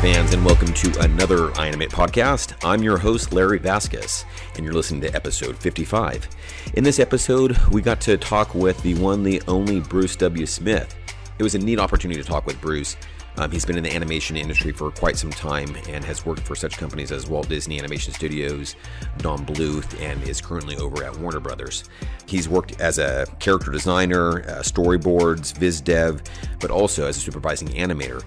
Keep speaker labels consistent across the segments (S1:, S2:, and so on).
S1: fans, and welcome to another iAnimate podcast. I'm your host, Larry Vasquez, and you're listening to episode 55. In this episode, we got to talk with the one, the only Bruce W. Smith. It was a neat opportunity to talk with Bruce. Um, he's been in the animation industry for quite some time and has worked for such companies as Walt Disney Animation Studios, Don Bluth, and is currently over at Warner Brothers. He's worked as a character designer, uh, storyboards, viz dev, but also as a supervising animator.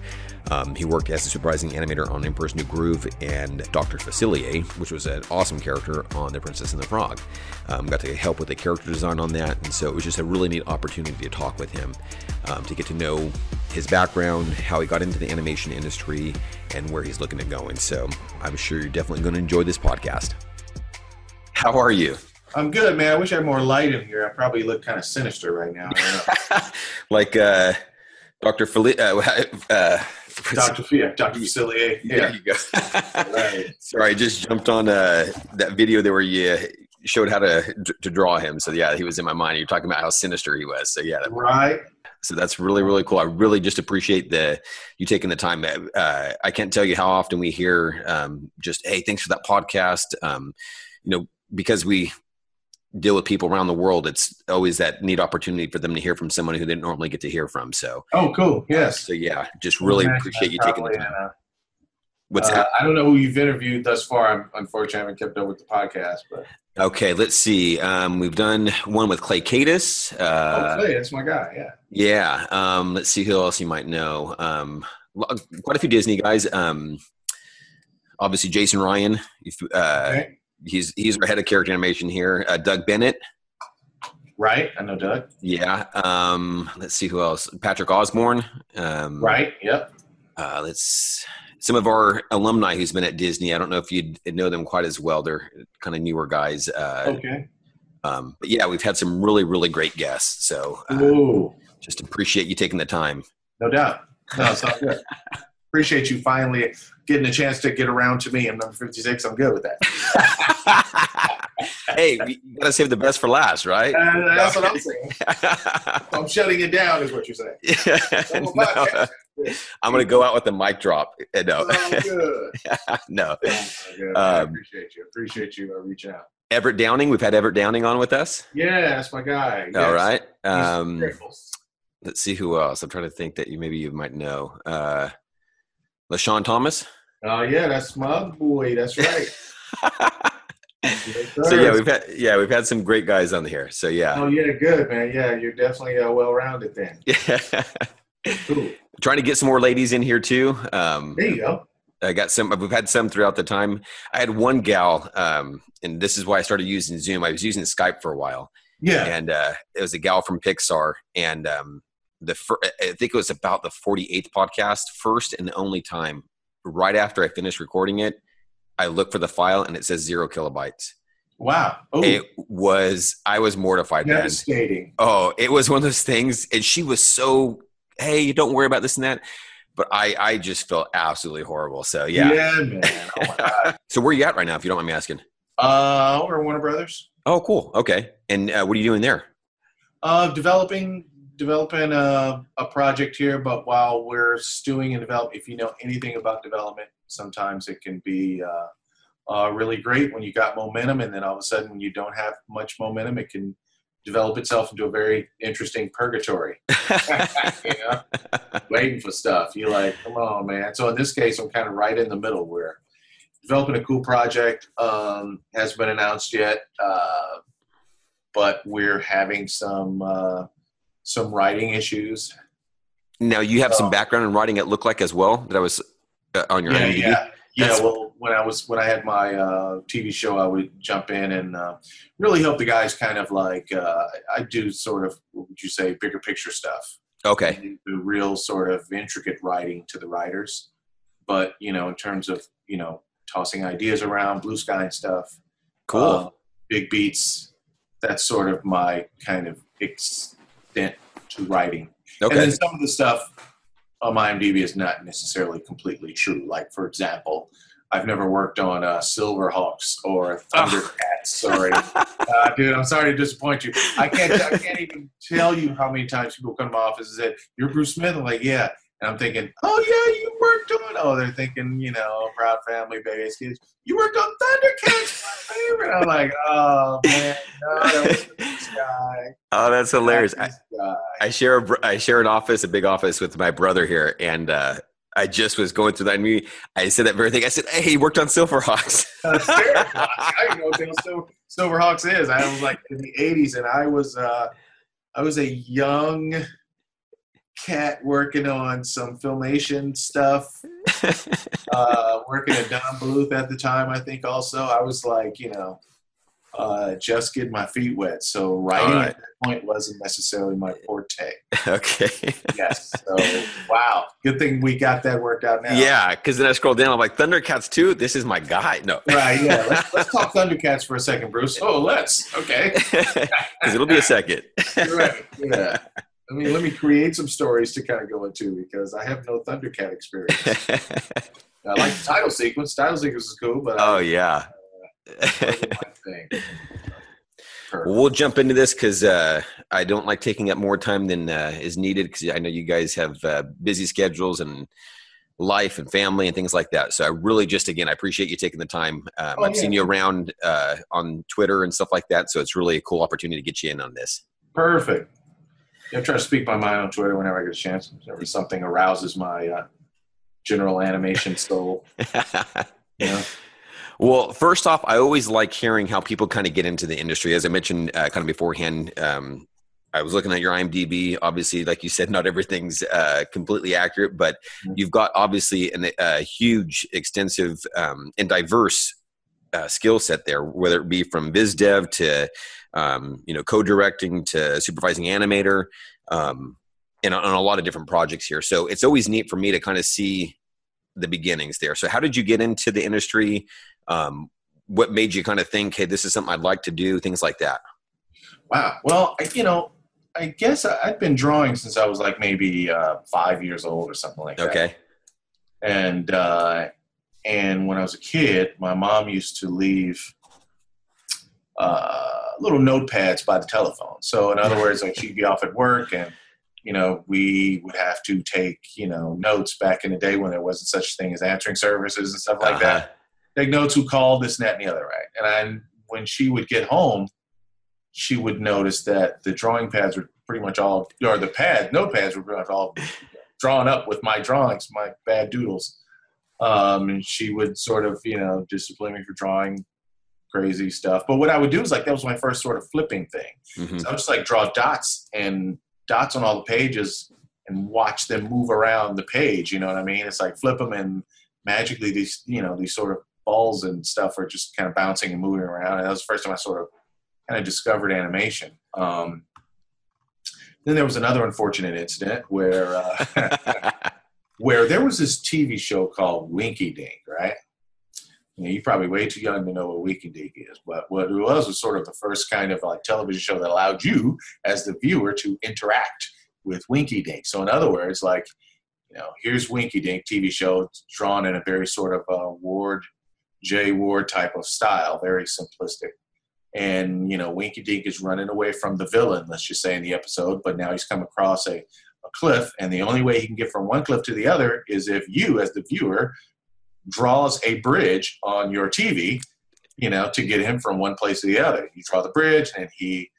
S1: Um, he worked as a supervising animator on Emperor's New Groove and Dr. Facilier, which was an awesome character on The Princess and the Frog. Um, got to help with the character design on that, and so it was just a really neat opportunity to talk with him, um, to get to know his background, how he got into the animation industry, and where he's looking at going. So I'm sure you're definitely going to enjoy this podcast. How are you?
S2: I'm good, man. I wish I had more light in here. I probably look kind of sinister right now.
S1: like uh, Dr. Feli- uh, uh,
S2: Dr. Fia, Dr. Facilier.
S1: Yeah. There you go. right. Sorry, I just jumped on uh, that video there where you showed how to to draw him. So yeah, he was in my mind. You're talking about how sinister he was. So yeah,
S2: that, right.
S1: So that's really really cool. I really just appreciate the you taking the time. Uh, I can't tell you how often we hear um, just hey, thanks for that podcast. Um, you know, because we deal with people around the world, it's always that neat opportunity for them to hear from someone who they normally get to hear from. So,
S2: oh, cool. Yes.
S1: So, yeah, just really appreciate you taking the time. Uh,
S2: What's uh, that? I don't know who you've interviewed thus far. I'm unfortunately I haven't kept up with the podcast, but
S1: okay, let's see. Um, we've done one with Clay Kaytis.
S2: Uh, oh, Clay, that's my guy. Yeah.
S1: Yeah. Um, let's see who else you might know. Um, quite a few Disney guys. Um, obviously Jason Ryan. Uh, okay he's he's our head of character animation here. Uh, Doug Bennett.
S2: Right, I know Doug.
S1: Yeah. Um, let's see who else. Patrick Osborne. Um,
S2: right. Yep.
S1: Uh, let's some of our alumni who's been at Disney. I don't know if you know them quite as well. They're kind of newer guys. Uh,
S2: okay.
S1: Um, but yeah, we've had some really really great guests. So
S2: uh,
S1: just appreciate you taking the time.
S2: No doubt. No, it's not good. appreciate you finally getting a chance to get around to me. I'm number 56. I'm good with
S1: that. hey, you got to save the best for last, right?
S2: Uh, that's what I'm saying. I'm shutting it down, is what you're saying. Yeah.
S1: no, I'm going to go out with a mic drop.
S2: Uh, no. Oh,
S1: no.
S2: Oh, um, I appreciate you. Appreciate you uh, reaching out.
S1: Everett Downing. We've had Everett Downing on with us.
S2: Yeah, that's my guy.
S1: All right. Um, let's see who else. I'm trying to think that you maybe you might know. Uh, LeSean Thomas.
S2: Oh uh, yeah, that's my boy. That's right.
S1: so yeah, we've had yeah we've had some great guys on here. So yeah.
S2: Oh yeah, good man. Yeah, you're definitely uh, well rounded then.
S1: Yeah. cool. Trying to get some more ladies in here too. Um,
S2: there you go.
S1: I got some. We've had some throughout the time. I had one gal, um, and this is why I started using Zoom. I was using Skype for a while.
S2: Yeah.
S1: And uh, it was a gal from Pixar, and um, the fir- I think it was about the 48th podcast, first and the only time right after I finished recording it, I look for the file and it says zero kilobytes.
S2: Wow.
S1: Ooh. It was, I was mortified.
S2: Devastating.
S1: Oh, it was one of those things. And she was so, hey, don't worry about this and that. But I, I just felt absolutely horrible. So yeah.
S2: Yeah, man. Oh
S1: so where are you at right now, if you don't mind me asking?
S2: Uh, we're Warner Brothers.
S1: Oh, cool. Okay. And uh, what are you doing there?
S2: Uh, developing developing a, a project here, but while we're stewing and develop, if you know anything about development, sometimes it can be uh, uh, really great when you got momentum, and then all of a sudden, when you don't have much momentum, it can develop itself into a very interesting purgatory. you know, waiting for stuff. You're like, come on, man. So in this case, I'm kind of right in the middle where developing a cool project um, hasn't been announced yet, uh, but we're having some uh, some writing issues.
S1: Now you have some background in writing. It looked like as well that I was uh, on your
S2: yeah, IMDb. Yeah, yeah. Well, when I was when I had my uh, TV show, I would jump in and uh, really help the guys. Kind of like uh, I do, sort of what would you say, bigger picture stuff.
S1: Okay.
S2: The real sort of intricate writing to the writers, but you know, in terms of you know tossing ideas around, blue sky and stuff.
S1: Cool. Uh,
S2: big beats. That's sort of my kind of ex- extent to writing. Okay. And then some of the stuff on my IMDb is not necessarily completely true. Like, for example, I've never worked on uh, Silverhawks or Thundercats or uh, dude. I'm sorry to disappoint you. I can't. I can't even tell you how many times people come to my office and say, "You're Bruce Smith." I'm like, "Yeah." And I'm thinking, oh yeah, you worked on. Oh, they're thinking, you know, Proud Family, Bebe's Kids. You worked on Thundercats, my favorite. I'm like, oh man, no, that guy.
S1: Oh, that's hilarious.
S2: That's
S1: I. I share a, I share an office, a big office with my brother here, and uh, I just was going through that. And we, I said that very thing. I said, "Hey, he worked on Silverhawks."
S2: Uh, Silverhawks. I didn't know what the hell Silver, Silverhawks is. I was like in the '80s, and I was uh, I was a young cat working on some filmation stuff. Uh, working at Don Bluth at the time, I think. Also, I was like, you know, uh, just getting my feet wet. So writing
S1: right.
S2: at that point wasn't necessarily my forte.
S1: okay.
S2: Yes. So wow, good thing we got that worked out now.
S1: Yeah, because then I scrolled down. I'm like, Thundercats two. This is my guy. No,
S2: Right. Yeah. Let's, let's talk Thundercats for a second, Bruce. Oh, let's. Okay.
S1: because it'll be a second.
S2: right. Yeah. I mean, let me create some stories to kind of go into because I have no Thundercat experience. I like the title sequence. Title sequence is cool, but
S1: oh
S2: I,
S1: yeah.
S2: wasn't thing.
S1: We'll jump into this because uh, I don't like taking up more time than uh, is needed because I know you guys have uh, busy schedules and life and family and things like that. So I really just again I appreciate you taking the time. Um,
S2: Oh,
S1: I've
S2: yeah.
S1: seen you around uh, on Twitter and stuff like that, so it's really a cool opportunity to get you in on this.
S2: Perfect. I try to speak my mind on Twitter whenever I get a chance. Whenever something arouses my uh, general animation soul. You know?
S1: Well, first off, I always like hearing how people kind of get into the industry. As I mentioned uh, kind of beforehand, um, I was looking at your IMDb. Obviously, like you said, not everything's uh, completely accurate, but you've got obviously an, a huge, extensive, um, and diverse uh, skill set there, whether it be from viz dev to um, you know co-directing to supervising animator, um, and on, a lot of different projects here. So it's always neat for me to kind of see the beginnings there. So how did you get into the industry? Um, what made you kind of think, hey, this is something I'd like to do? Things like that.
S2: Wow. Well, I, you know, I guess I, I've been drawing since I was like maybe uh, five years old or something like that.
S1: Okay.
S2: and uh, and when I was a kid, my mom used to leave uh, little notepads by the telephone. So in other words, like she'd be off at work, and you know we would have to take you know notes back in the day when there wasn't such a thing as answering services and stuff like that.
S1: Uh-huh.
S2: Take notes who called this, and that, and the other, right? And I, when she would get home, she would notice that the drawing pads were pretty much all, or the pad notepads were pretty much all drawn up with my drawings, my bad doodles. Um, and she would sort of, you know, discipline me for drawing crazy stuff. But what I would do is like that was my first sort of flipping thing.
S1: Mhm.
S2: So I would just like draw dots and dots on all the pages and watch them move around the page. You know what I mean? It's like flip them and magically these, you know, these sort of balls and stuff are just kind of bouncing and moving around. And that was the first time I sort of kind of discovered animation. Um, then there was another unfortunate incident where uh, where there was this TV show called Winky Dink, right? You know, you're probably way too young to know what Winky Dink is, but what it was was sort of the first kind of like television show that allowed you as the viewer to interact with Winky Dink. So in other words, like, you know, here's Winky Dink TV show drawn in a very sort of uh, Ward, Jay Ward type of style, very simplistic. And you know, Winky Dink is running away from the villain, let's just say in the episode, but now he's come across a a cliff, and the only way he can get from one cliff to the other is if you, as the viewer, draws a bridge on your TV, you know, to get him from one place to the other. You draw the bridge, and he,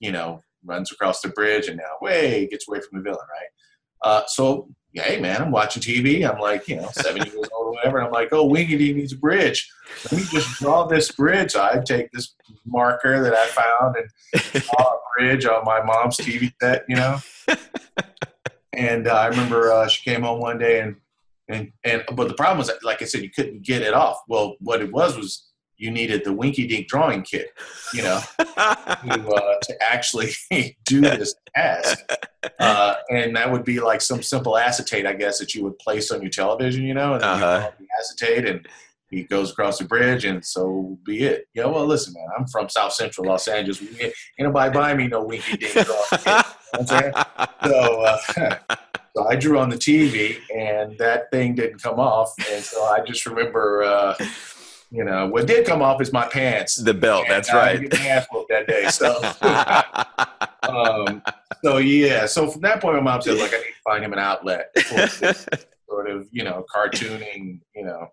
S2: you know, runs across the bridge, and now, way gets away from the villain, right? Uh, so, yeah, hey, man, I'm watching TV. I'm like, you know, seven years old or whatever. And I'm like, oh, Dink needs a bridge. Let me just draw this bridge. I take this marker that I found and draw a bridge on my mom's TV set, you know. And uh, I remember uh, she came home one day and and and but the problem was like I said, you couldn't get it off. Well, what it was was you needed the Winky Dink drawing kit, you know, to, uh, to actually do this task. Uh, and that would be like some simple acetate, I guess, that you would place on your television, you know, and
S1: Uh-huh.
S2: you acetate and he goes across the bridge and so be it. Yeah, well, listen, man, I'm from South Central Los Angeles. Ain't nobody buy me no Winky Dink drawing kit. You know what I'm saying? So, uh, so I drew on the TV, and that thing didn't come off. And so I just remember, uh, you know, what did come off is my pants.
S1: the belt. That's
S2: I
S1: right.
S2: getting my ass whooped that day. So, um, so yeah. So from that point, my mom said, like, I need to find him an outlet for this sort of you know cartooning you know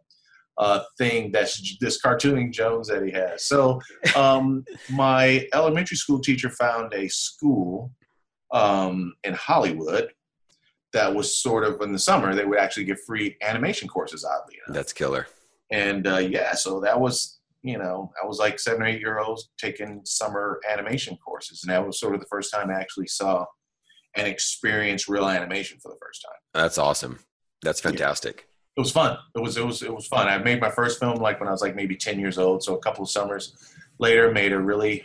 S2: uh, thing that's this cartooning Jones that he has. So um, my elementary school teacher found a school um, in Hollywood that was sort of in the summer they would actually give free animation courses oddly enough.
S1: That's killer.
S2: And uh, yeah, so that was you know I was like seven or eight year olds taking summer animation courses, and that was sort of the first time I actually saw and experienced real animation for the first time.
S1: That's awesome. That's fantastic.
S2: It was fun. It was it was it was fun. I made my first film like when I was like maybe ten years old, so a couple of summers later made a really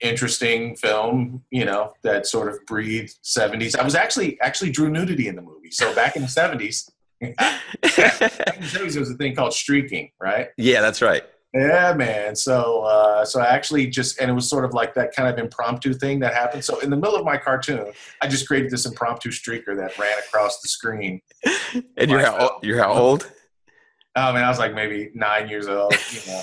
S2: interesting film, you know, that sort of breathed 70s. I was actually actually drew nudity in the movie. So back in the 70s, back in the 70s there was a thing called streaking, right?
S1: Yeah, that's right.
S2: Yeah, man. So uh, so I actually just and it was sort of like that kind of impromptu thing that happened. So in the middle of my cartoon, I just created this impromptu streaker that ran across the screen.
S1: And you're how you're how old?
S2: Oh man, I was like maybe nine years old, you know.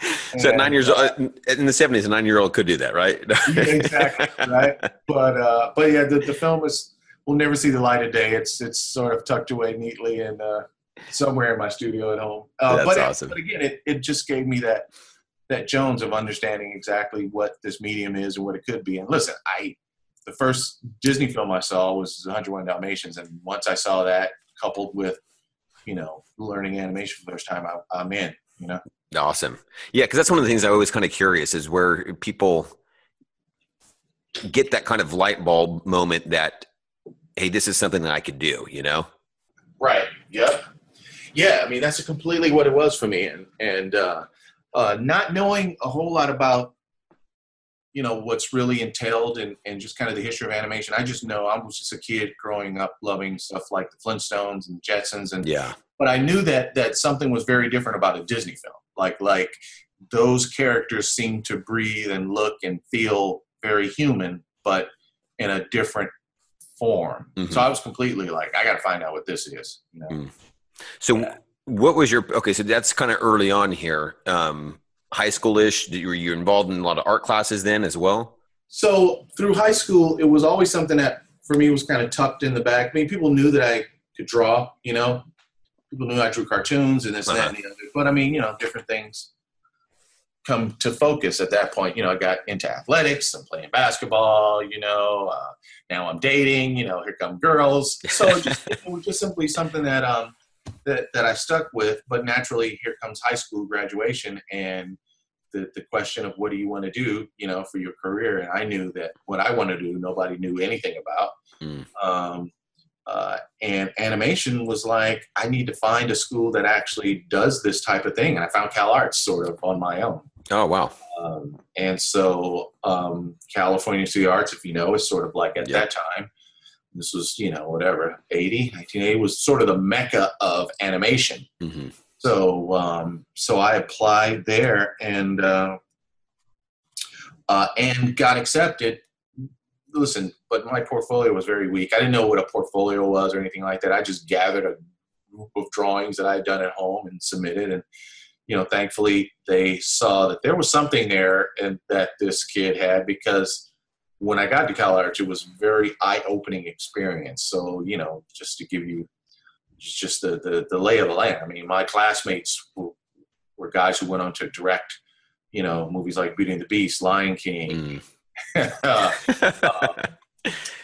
S1: so at nine years old uh, in the seventies, a nine year old could do that, right?
S2: yeah, exactly, right. But uh, but yeah, the, the film is will never see the light of day. It's it's sort of tucked away neatly in uh, somewhere in my studio at home. Uh,
S1: That's
S2: but
S1: awesome.
S2: It, but again, it, it just gave me that that Jones of understanding exactly what this medium is and what it could be. And listen, I the first Disney film I saw was 101 Dalmatians, and once I saw that coupled with you know learning animation for the first time, I, I'm in. You know.
S1: Awesome. Yeah, because that's one of the things I always kind of curious is where people get that kind of light bulb moment that, hey, this is something that I could do, you know?
S2: Right. Yep. Yeah. I mean, that's completely what it was for me, and and uh, uh, not knowing a whole lot about you know what's really entailed and and just kind of the history of animation. I just know I was just a kid growing up loving stuff like the Flintstones and Jetsons, and
S1: Yeah.
S2: But I knew that that something was very different about a Disney film. Like like those characters seem to breathe and look and feel very human, but in a different form.
S1: Mhm.
S2: So I was completely like, I got to find out what this is. You know?
S1: Mm. So, what was your okay? So that's kind of early on here, um, high schoolish. Did- Were you involved in a lot of art classes then as well?
S2: So through high school, it was always something that for me was kind of tucked in the back. I mean, people knew that I could draw. You know, people knew I drew cartoons and this, and that, and the other. But I mean, you know, different things come to focus at that point. You know, I got into athletics. I'm playing basketball. You know, uh, now I'm dating. You know, here come girls. So it, just, it was just simply something that um that that I stuck with. But naturally, here comes high school graduation and the, the question of what do you want to do, you know, for your career. And I knew that what I want to do, nobody knew anything about.
S1: Mm.
S2: Um, uh, and animation was like, I need to find a school that actually does this type of thing. And I found Cal Arts sort of on my own.
S1: Oh wow.
S2: Um, and so um, California of Arts, if you know, is sort of like at
S1: Yeah.
S2: that time, this was, you know, whatever, 80, 1980 was sort of the mecca of animation.
S1: hmm
S2: So um, so I applied there and uh, uh, and got accepted. Listen, but my portfolio was very weak. I didn't know what a portfolio was or anything like that. I just gathered a group of drawings that I had done at home and submitted. And you know, thankfully they saw that there was something there and that this kid had because when I got to Cal Arts, it was very eye-opening experience. So you know, just to give you just the, the, the lay of the land. I mean, my classmates were, were guys who went on to direct, you know, movies like Beauty and the Beast, Lion King,
S1: Mm.
S2: uh,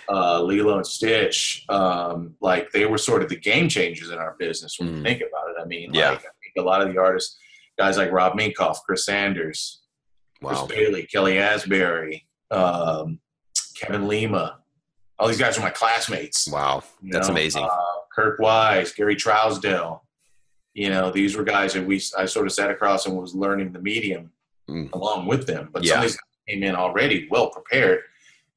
S2: uh, Lilo and Stitch. Um, like they were sort of the game changers in our business when you
S1: Mm.
S2: think about it. I mean,
S1: Yeah.
S2: like, I think a lot of the artists, guys like Rob Minkoff, Chris Sanders,
S1: wow.
S2: Chris Bailey, Kelly Asbury, um, Kevin Lima. All these guys are my classmates.
S1: Wow.
S2: You
S1: That's
S2: know,
S1: amazing.
S2: Uh, Kirk Wise, Gary Trousdale. You know, these were guys that we I sort of sat across and was learning the medium
S1: Mm.
S2: along with them. But
S1: Yeah.
S2: some of these came in already well prepared.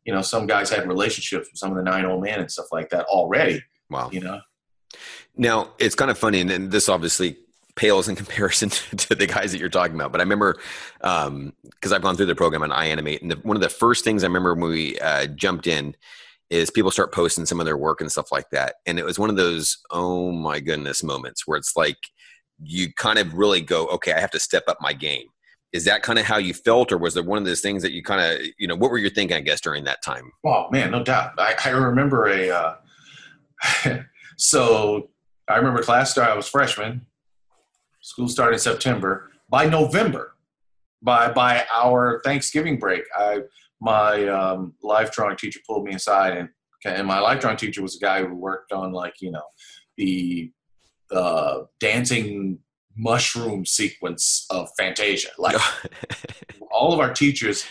S2: You know, some guys had relationships with some of the nine old men and stuff like that already.
S1: Wow.
S2: You know,
S1: Now it's kind of funny, and, and this obviously pales in comparison to the guys that you're talking about. But I remember because I've gone through the program on iAnimate, and the, one of the first things I remember when we uh, jumped in is people start posting some of their work and stuff like that, and it was one of those oh my goodness moments where it's like you kind of really go, okay, I have to step up my game is that kind of how you felt or was there one of those things that you kind of you know what were you thinking i guess during that time?
S2: Oh man no doubt. I, I remember a uh, so i remember class start i was freshman. School started in september. By november by by our thanksgiving break i my um, life drawing teacher pulled me aside and and my life drawing teacher was a guy who worked on like you know the uh, dancing mushroom sequence of Fantasia. Like all of our teachers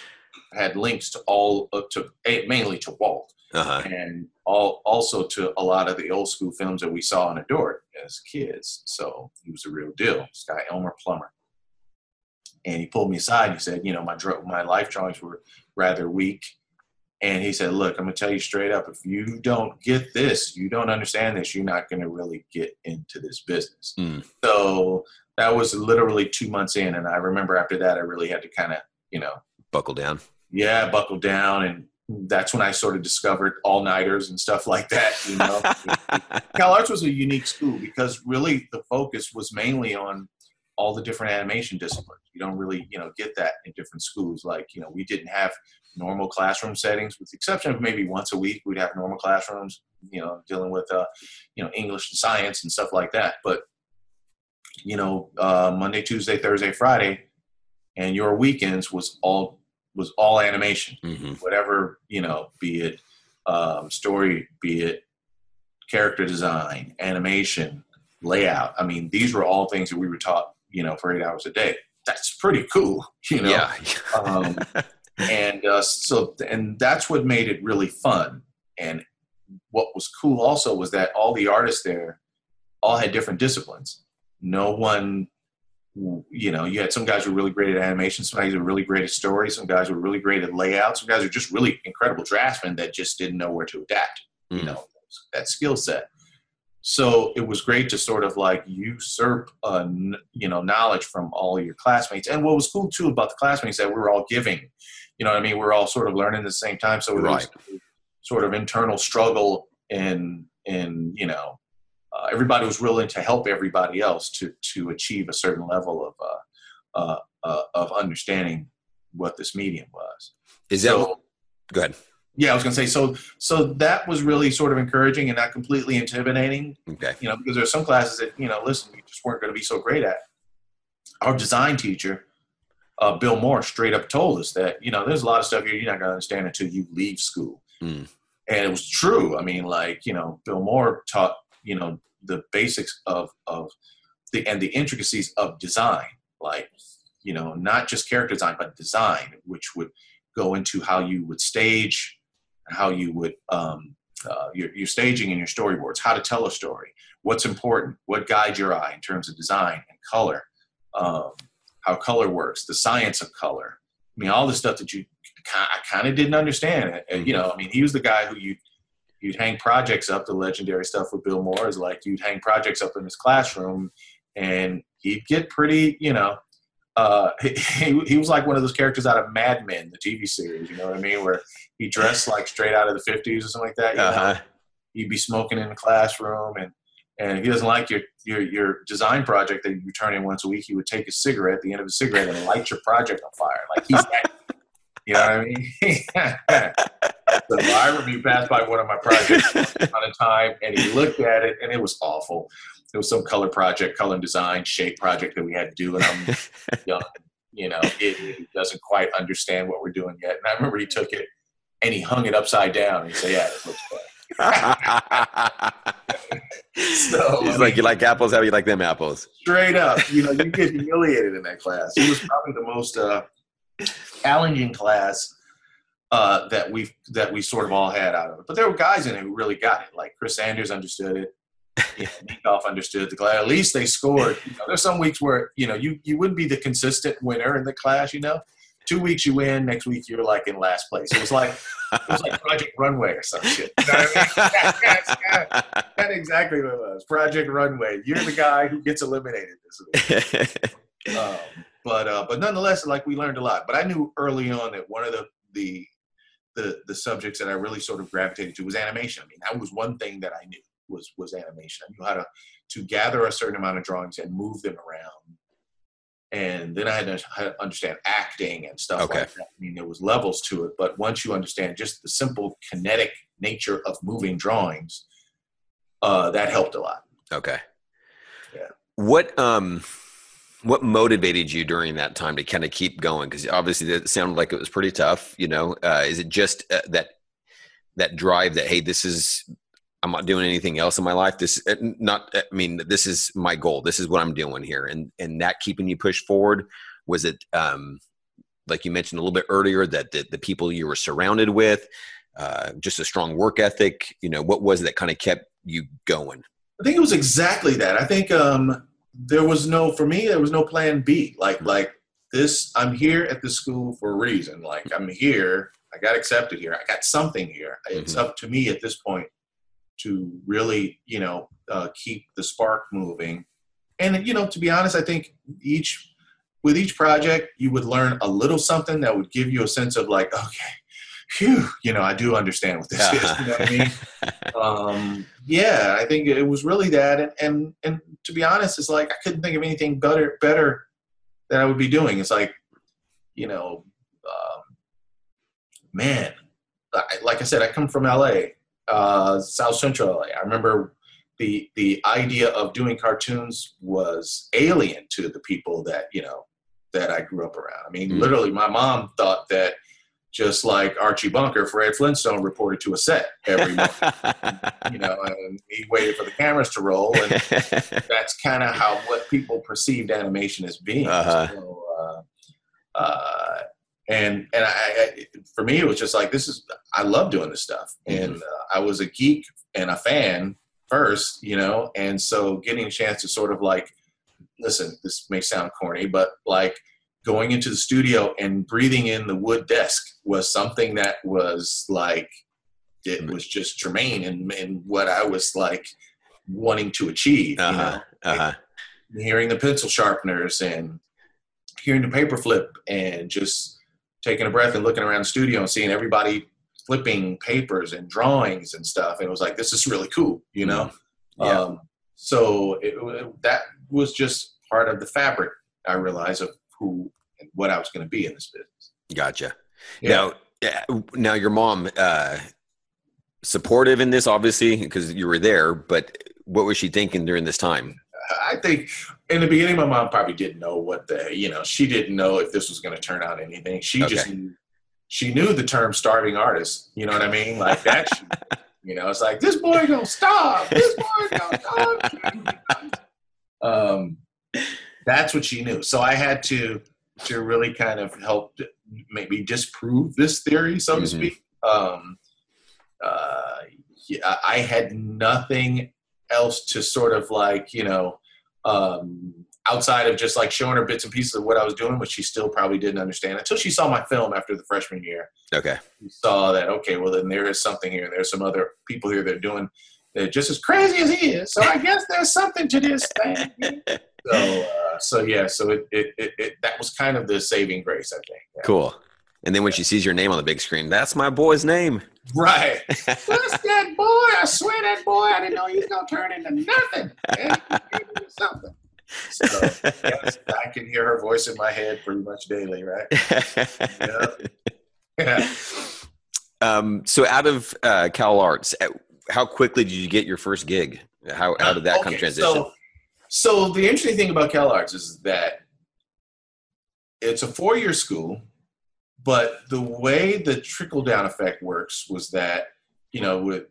S2: had links to all uh, to mainly to Walt, uh-huh. and all also to a lot of the old school films that we saw and adored as kids. So he was a real deal. This guy Elmer Plummer, and he pulled me aside. And he said, "You know, my my life drawings were rather weak." And he said, Look, I'm going to tell you straight up if you don't get this, you don't understand this, you're not going to really get into this business. Mm. So that was literally two months in. And I remember after that, I really had to kind of, you know,
S1: buckle down.
S2: Yeah, buckle down. And that's when I sort of discovered all nighters and stuff like that. You know, Cal Arts was a unique school because really the focus was mainly on all the different animation disciplines. You don't really, you know, get that in different schools. Like, you know, we didn't have normal classroom settings, with the exception of maybe once a week, we'd have normal classrooms, you know, dealing with, uh, you know, English and science and stuff like that. But, you know, uh, Monday, Tuesday, Thursday, Friday, and your weekends was all was all animation, mm-hmm. whatever you know, be it um, story, be it character design, animation, layout. I mean, these were all things that we were taught, you know, for eight hours a day. That's pretty cool, you know.
S1: Yeah.
S2: um, and uh, so and that's what made it really fun. And what was cool also was that all the artists there all had different disciplines. No one you know you had some guys who were really great at animation some guys who were really great at story some guys were really great at layout some guys were just really incredible draftsmen that just didn't know where to adapt mm. you know that skill set. So it was great to sort of like usurp uh, you know knowledge from all your classmates. And what was cool too about the classmates that we were all giving you know what I mean? We're all sort of learning at the same time. So right. sort of internal struggle and, and, you know, uh, everybody was willing to help everybody else to, to achieve a certain level of, uh, uh, uh of understanding what this medium was.
S1: Is that, so, go ahead.
S2: Yeah, I was going to say, so, so that was really sort of encouraging and not completely intimidating.
S1: Okay.
S2: You know, because there there's some classes that, you know, listen, we just weren't going to be so great at. Our design teacher, uh, Bill Moore straight up told us that you know there's a lot of stuff here you're not going to understand until you leave school, mm. and it was true. I mean, like you know, Bill Moore taught you know the basics of of the and the intricacies of design, like you know, not just character design but design, which would go into how you would stage, how you would um, uh, your, your staging and your storyboards, how to tell a story, what's important, what guides your eye in terms of design and color. Um, how color works, the science of color. I mean, all the stuff that you I kind of didn't understand. And, you know, I mean, he was the guy who you you'd hang projects up. The legendary stuff with Bill Moore is like you'd hang projects up in his classroom, and he'd get pretty, you know. Uh, he, he was like one of those characters out of Mad Men, the TV series. You know what I mean? Where he dressed like straight out of the '50s or something like that. You uh-huh. know? He'd be smoking in the classroom, and and if he doesn't like your your your design project that you turn in once a week, he would take a cigarette at the end of a cigarette and light your project on fire. Like he's that. You know what I mean? so I remember he passed by one of my projects on a time, and he looked at it, and it was awful. It was some color project, color and design, shape project that we had to do, and I'm young. You know, it, it doesn't quite understand what we're doing yet. And I remember he took it and he hung it upside down, and he said, "Yeah, it looks better." so,
S1: He's like, you like apples? How you like them apples?
S2: Straight up, you know, you get humiliated in that class. It was probably the most uh, challenging class uh, that we that we sort of all had out of it. But there were guys in it who really got it. Like Chris Sanders understood it. You know, understood the class. At least they scored. You know, there's some weeks where you know you you wouldn't be the consistent winner in the class. You know, two weeks you win, next week you're like in last place. It was like it was like Project Runway or some shit. You know I mean? that's, that's, exactly what it was. Project Runway. You're the guy who gets eliminated this week. um, but uh, but nonetheless, like we learned a lot. But I knew early on that one of the the the the subjects that I really sort of gravitated to was animation. I mean, that was one thing that I knew was was animation. I knew how to to gather a certain amount of drawings and move them around and then I had to understand acting and stuff
S1: Okay.
S2: like that. I mean, there was levels to it, but once you understand just the simple kinetic nature of moving drawings, uh, that helped a lot.
S1: Okay.
S2: Yeah.
S1: What um what motivated you during that time to kind of keep going? Because obviously it sounded like it was pretty tough. You know, uh, is it just uh, that that drive that hey, this is I'm not doing anything else in my life. This uh, not I mean this is my goal. This is what I'm doing here, and and that keeping you pushed forward. Was it um like you mentioned a little bit earlier that the, the people you were surrounded with, uh, just a strong work ethic. You know, what was it that kind of kept you going?
S2: I think it was exactly that. I think um, there was no, for me, there was no plan B. Like, like this, I'm here at the school for a reason. Like, I'm here. I got accepted here. I got something here. It's
S1: Mhm.
S2: up to me at this point to really, you know, uh, keep the spark moving. And you know, to be honest, I think each with each project, you would learn a little something that would give you a sense of like, okay, phew, you know, I do understand what this is. You know what I mean? um, yeah, I think it was really that, and, and and to be honest, it's like I couldn't think of anything better better that I would be doing. It's like, you know, um, man, I- like I said, I come from LA, uh, South Central LA. I remember the the idea of doing cartoons was alien to the people that you know that I grew up around. I mean,
S1: Mm.
S2: literally, my mom thought that just like Archie Bunker, Fred Flintstone reported to a set every month. you know, and he waited for the cameras to roll, and that's kind of how what people perceived animation as being.
S1: Uh-huh.
S2: So, uh, uh, and and I, I, for me, it was just like this is. I love doing this stuff, and uh, I was a geek and a fan first, you know, and so getting a chance to sort of like, listen, this may sound corny, but like going into the studio and breathing in the wood desk was something that was like it was just germane and in what I was like wanting to achieve. You know?
S1: uh-huh. Uh-huh.
S2: hearing the pencil sharpeners and hearing the paper flip and just taking a breath and looking around the studio and seeing everybody flipping papers and drawings and stuff. And it was like, this is really cool, you know?
S1: Yeah.
S2: Um, so it, it- that was just part of the fabric, I realized, of who and what I was going to be in this business.
S1: Gotcha.
S2: Yeah.
S1: Now, now your mom uh, supportive in this, obviously, because you were there. But what was she thinking during this time?
S2: I think in the beginning, my mom probably didn't know what the you know she didn't know if this was going to turn out anything. She just
S1: Okay.
S2: knew she knew the term starving artist. You know what I mean? Like that. she, you know, it's like this boy don't starve. This boy gonna starve. um, that's what she knew. So I had to to really kind of help maybe disprove this theory, so to
S1: Mhm.
S2: speak. Um, uh, yeah, I had nothing else to sort of like you know um, outside of just like showing her bits and pieces of what I was doing, which she still probably didn't understand until she saw my film after the freshman year.
S1: Okay.
S2: She saw that okay, well then there is something here. There's some other people here that are doing that just as crazy as he is. So I guess there's something to this thing. So uh, so yeah, so it, it, it, it that was kind of the saving grace, I think. Yeah.
S1: Cool. And then when she sees your name on the big screen, that's my boy's name.
S2: Right. What's that boy? I swear that boy, I didn't know he was gonna turn into nothing. Man, he gave me something. So yes, I can hear her voice in my head pretty much daily, right? Yeah.
S1: um, so, out of uh, Cal Arts, uh, how quickly did you get your first gig? How, how did that kind of
S2: Okay,
S1: transition?
S2: So, so the interesting thing about Cal Arts is that it's a four-year school, but the way the trickle-down effect works was that, you know, with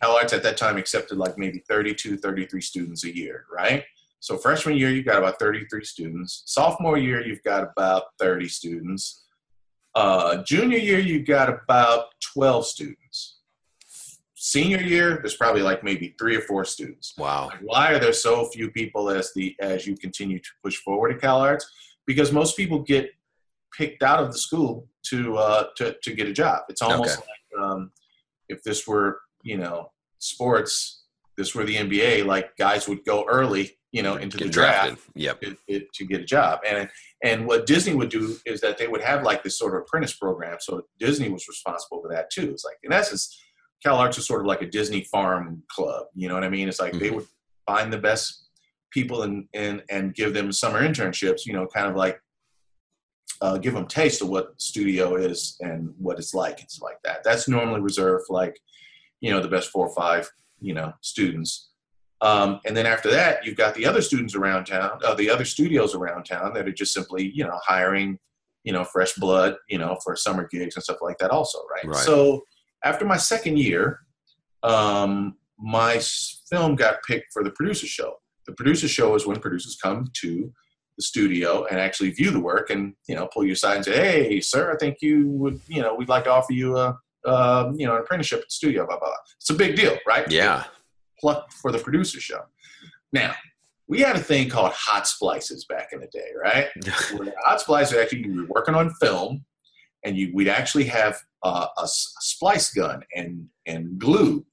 S2: Cal Arts at that time accepted like maybe 32, 33 students a year, right? So freshman year, you've got about 33 students. Sophomore year, you've got about 30 students. Uh, junior year, you've got about 12 students. Senior year, there's probably like maybe three or four students.
S1: wow.
S2: Like, why are there so few people as the as you continue to push forward at Cal Arts? Because most people get picked out of the school to uh, to to get a job. It's almost like um, if this were you know sports, this were the NBA. Like guys would go early, you know, into
S1: Get
S2: the draft
S1: drafted. Yep.
S2: to, to get a job. And and what Disney would do is that they would have like this sort of apprentice program. So Disney was responsible for that too. It's like in essence, Cal Arts is sort of like a Disney farm club. You know what I mean? It's like they
S1: Mhm.
S2: would find the best people and and and give them summer internships. You know, kind of like uh, give them taste of what studio is and what it's like It's like that. That's normally reserved for like you know the best four or five you know students. Um, and then after that, you've got the other students around town, uh, the other studios around town that are just simply, you know, hiring, you know, fresh blood, you know, for summer gigs and stuff like that also, right?
S1: Right.
S2: So after my second year, um, my film got picked for the producer show. The producer show is when producers come to the studio and actually view the work and, you know, pull you aside and say, hey, sir, I think you would, you know, we'd like to offer you a, uh, you know, an apprenticeship at the studio, blah, blah, blah. It's a big deal, right?
S1: Yeah.
S2: plucked for the producer show. Now, we had a thing called hot splices back in the day, right? Where hot splice actually you were working on film, and you we'd actually have uh, a, s- a splice gun and and glue.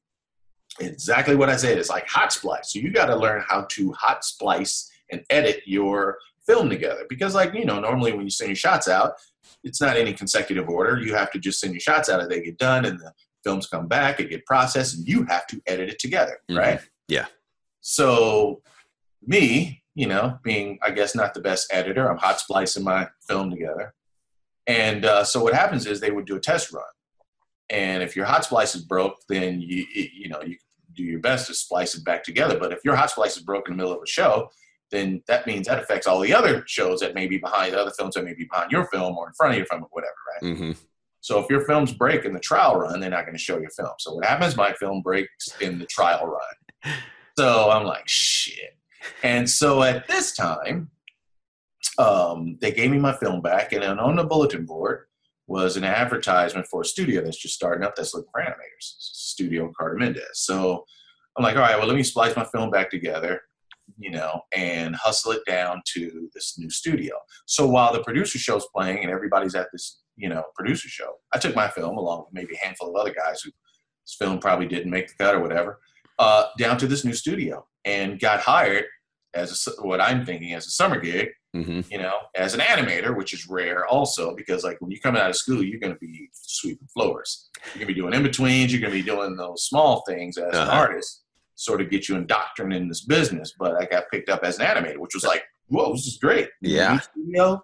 S2: Exactly what I said. It's like hot splice. So you got to learn how to hot splice and edit your film together because, like you know, normally when you send your shots out, it's not any consecutive order. You have to just send your shots out, and they get done, and the films come back, it get processed, and you have to edit it together,
S1: Mhm.
S2: right?
S1: Yeah.
S2: So me, you know, being I guess not the best editor, I'm hot splicing my film together. And uh, so what happens is they would do a test run, and if your hot splice is broke, then you you know you do your best to splice it back together. But if your hot splice is broke in the middle of a show, then that means that affects all the other shows that may be behind the other films that may be behind your film or in front of your film or whatever, right?
S1: hmm
S2: So if your films break in the trial run, they're not going to show your film. So what happens? My film breaks in the trial run. So I'm like, shit. And so at this time, um, they gave me my film back, and on the bulletin board was an advertisement for a studio that's just starting up that's looking for animators, Studio Carter Mendez. So I'm like, all right, well, let me splice my film back together, you know, and hustle it down to this new studio. So while the producer show's playing and everybody's at this, you know, producer show, I took my film along with maybe a handful of other guys whose film probably didn't make the cut or whatever, uh, down to this new studio and got hired as a, what I'm thinking as a summer gig,
S1: hmm
S2: you know, as an animator, which is rare also because like when you're coming out of school, you're going to be sweeping floors. You're going to be doing in betweens. You're going to be doing those small things as an
S1: Uh-huh.
S2: artist, sort of get you indoctrinated in this business. But I got picked up as an animator, which was like, whoa, this is great.
S1: Yeah.
S2: Studio,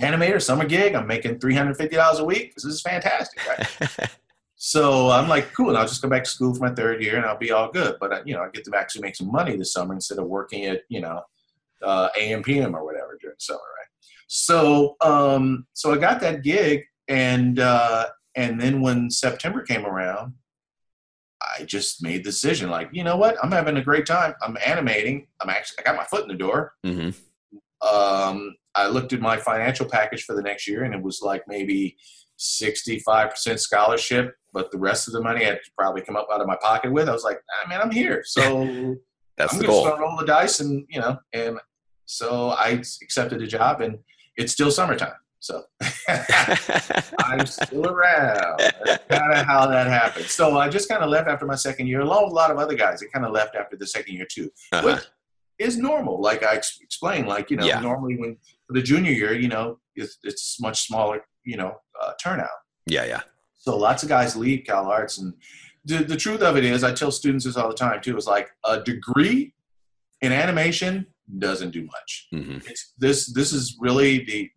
S2: animator, summer gig. I'm making three hundred fifty dollars a week. This is fantastic. Right? So I'm like, cool. And I'll just go back to school for my third year, and I'll be all good. But uh, you know, I get to actually make some money this summer instead of working at you know uh, AM PM or whatever during the summer, right? So um, so I got that gig, and uh, and then when September came around, I just made the decision, like, you know what? I'm having a great time. I'm animating. I'm actually I got my foot in the door.
S1: hmm
S2: Um, I looked at my financial package for the next year, and it was like maybe 65% scholarship, but the rest of the money I had probably come up out of my pocket with. I was like, ah, man, I'm here. So
S1: That's
S2: I'm
S1: the goal.
S2: gonna roll the dice, and you know, and so I accepted the job, and it's still summertime. So I'm still around. That's kind of how that happened. So I just kind of left after my second year, along with a lot of other guys. They kind of left after the second year too
S1: Uh-huh.
S2: which is normal. Like I ex- explained, like you know,
S1: Yeah.
S2: normally when for the junior year, you know, it's, it's much smaller, you know, uh, turnout.
S1: Yeah, yeah.
S2: So lots of guys leave Cal Arts, and the, the truth of it is, I tell students this all the time too. Is like a degree in animation doesn't do much.
S1: hmm
S2: It's this this is really the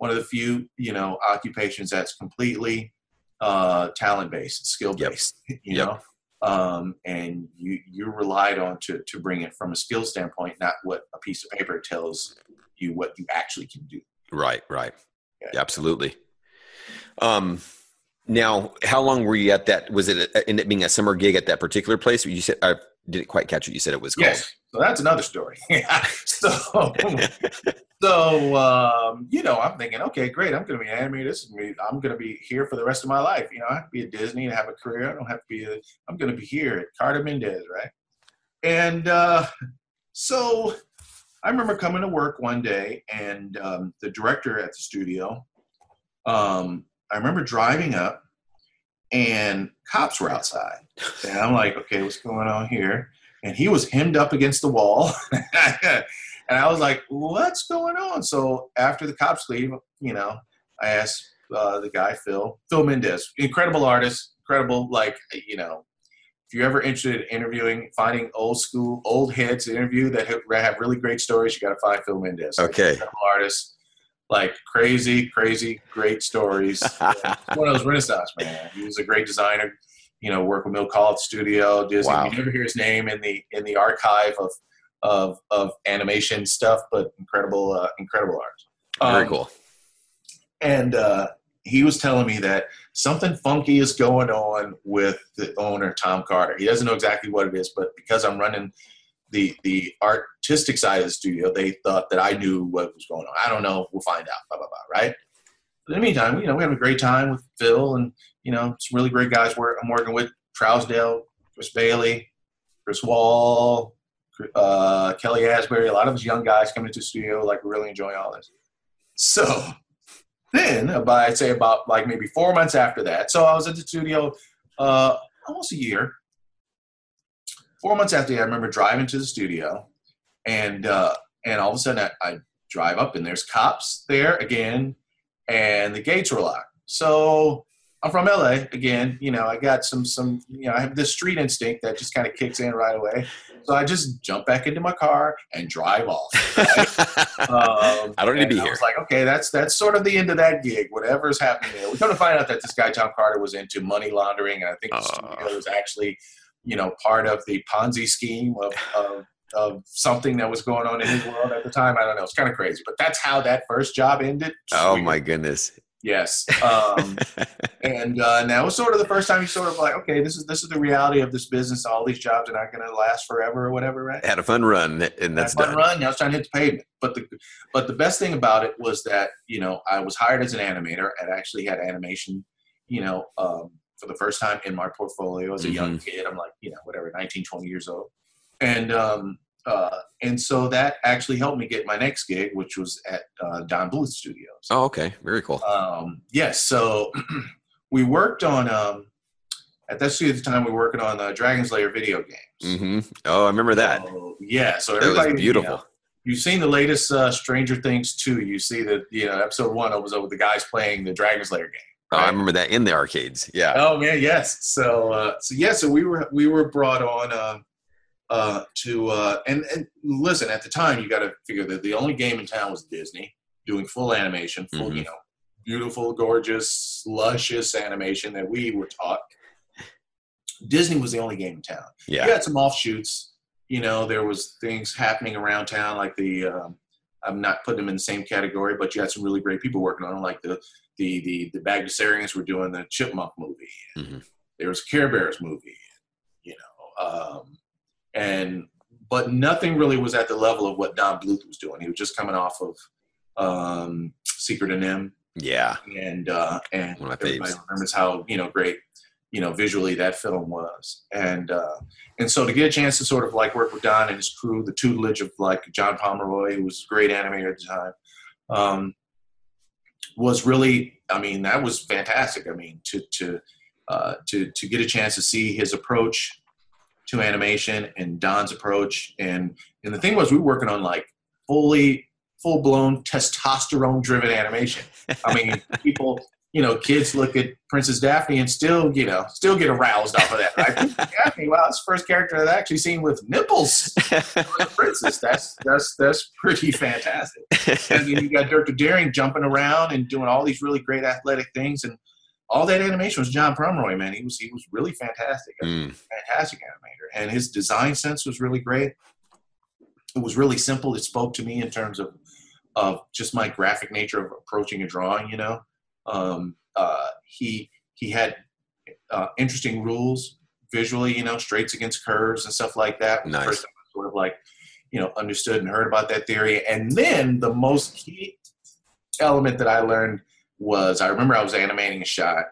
S2: one of the few you know occupations that's completely uh, talent based, skill based. You
S1: Yep.
S2: know, um, and you you're relied on to to bring it from a skill standpoint, not what a piece of paper tells you what you actually can do.
S1: Right, right.
S2: Yeah.
S1: Absolutely. Um, now, how long were you at that? Was it a, ended up being a summer gig at that particular place? You said I didn't quite catch what you said it was called.
S2: Yes. So that's another story. so, so um, you know, I'm thinking, okay, great. I'm going to be an animator. This is me. I'm going to be here for the rest of my life. You know, I have to be at Disney and have a career. I don't have to be. I'm going to be here at Carter Mendez, right? And uh, so, I remember coming to work one day, and um, the director at the studio. Um, I remember driving up, and cops were outside, and I'm like, okay, what's going on here? and he was hemmed up against the wall. and I was like, what's going on? So after the cops leave, you know, I asked uh, the guy, Phil, Phil Mendez, incredible artist, incredible, like, you know, if you're ever interested in interviewing, finding old school, old heads to interview that have, have really great stories, you got to find Phil Mendez.
S1: Okay.
S2: Incredible Artist, like crazy, crazy, great stories. one of those Renaissance man. He was a great designer. You know, worked with Kahl at studio. Disney.
S1: Wow.
S2: You never hear his name in the in the archive of of of animation stuff, but incredible, uh, incredible art.
S1: Very
S2: Um,
S1: cool.
S2: and uh, he was telling me that something funky is going on with the owner Tom Carter. He doesn't know exactly what it is, but because I'm running the the artistic side of the studio, they thought that I knew what was going on. I don't know. We'll find out. Blah blah blah. Right. But in the meantime, you know, we have a great time with Phil, and you know, some really great guys. Work I'm working with Trousdale, Chris Bailey, Chris Wall, uh, Kelly Asbury. A lot of us young guys coming into the studio, like really enjoying all this. So then about I'd say about like maybe four months after that. So I was at the studio uh, almost a year. Four months after that, I remember driving to the studio, and uh, and all of a sudden I, I drive up and there's cops there again, and the gates were locked. So I'm from LA again. You know, I got some some you know I have this street instinct that just kind of kicks in right away. So I just jump back into my car and drive off. Um,
S1: I don't need to be
S2: I
S1: here.
S2: was like, okay, that's that's sort of the end of that gig. Whatever's happening there. We come to find out that this guy Tom Carter was into money laundering. And I think
S1: Oh.
S2: studio was actually, you know, part of the Ponzi scheme of, of of something that was going on in his world at the time. I don't know. It's kind of crazy, but that's how that first job ended.
S1: oh my goodness.
S2: Yes. Um, and uh, now was sort of the first time you sort of like, okay, this is this is the reality of this business. All these jobs are not going to last forever or whatever, right?
S1: Had a fun run, and that's
S2: Had fun
S1: done.
S2: run. Now it's trying to hit the pavement. But the but the best thing about it was that you know I was hired as an animator and actually had animation, you know, um, for the first time in my portfolio as a young
S1: Mm-hmm.
S2: kid. I'm like, you know, whatever, 19, 20 years old, and um, uh, and so that actually helped me get my next gig, which was at uh, Don Bluth Studios.
S1: Oh, okay. Very cool.
S2: Um, yes, so we worked on um, at that studio at the time we were working on uh, Dragon's Lair video games.
S1: Mm-hmm. Oh, I remember that.
S2: So, yeah, so
S1: That
S2: everybody
S1: was
S2: you know,
S1: beautiful.
S2: You've seen the latest uh, Stranger Things 2. You see that, you know, episode one it was with the guys playing the Dragon's Lair game.
S1: Oh, I remember that in the arcades. Yeah.
S2: Oh man, yes. So, uh, so yeah, so we were we were brought on uh, uh, to uh, and and listen. At the time, you got to figure that the only game in town was Disney doing full animation, full
S1: Mhm.
S2: you know, beautiful, gorgeous, luscious animation that we were taught. Disney was the only game in town.
S1: Yeah.
S2: You had some offshoots. You know, there was things happening around town, like the. Um, I'm not putting them in the same category, but you had some really great people working on them like the the the the Bagdasarians were doing the Chipmunk movie.
S1: Mhm.
S2: There was a Care Bears movie, you know, um, and but nothing really was at the level of what Don Bluth was doing. He was just coming off of um, Secret and NIMH,
S1: Yeah.
S2: and uh, and
S1: One of my
S2: everybody
S1: faves.
S2: remembers how you know great you know visually that film was, and uh, and so to get a chance to sort of like work with Don and his crew, the tutelage of like John Pomeroy, who was a great animator at the time, um, was really I mean that was fantastic. I mean to to uh, to to get a chance to see his approach to animation and Don's approach, and and the thing was we were working on like fully full blown testosterone driven animation. I mean, people, you know, kids look at Princess Daphne and still, you know, still get aroused off of that. Right? Daphne, wow, that's the first character I've actually seen with nipples. princess. That's that's that's pretty fantastic. And then you got Dirk the Daring jumping around and doing all these really great athletic things, and all that animation was John Pomeroy. Man, he was he was really fantastic.
S1: Mm.
S2: fantastic animator, and his design sense was really great. It was really simple. It spoke to me in terms of of just my graphic nature of approaching a drawing. You know, um, uh, he he had uh, interesting rules visually. You know, straights against curves and stuff like that.
S1: Nice.
S2: First I sort of like you know understood and heard about that theory, and then the most key element that I learned was I remember I was animating a shot,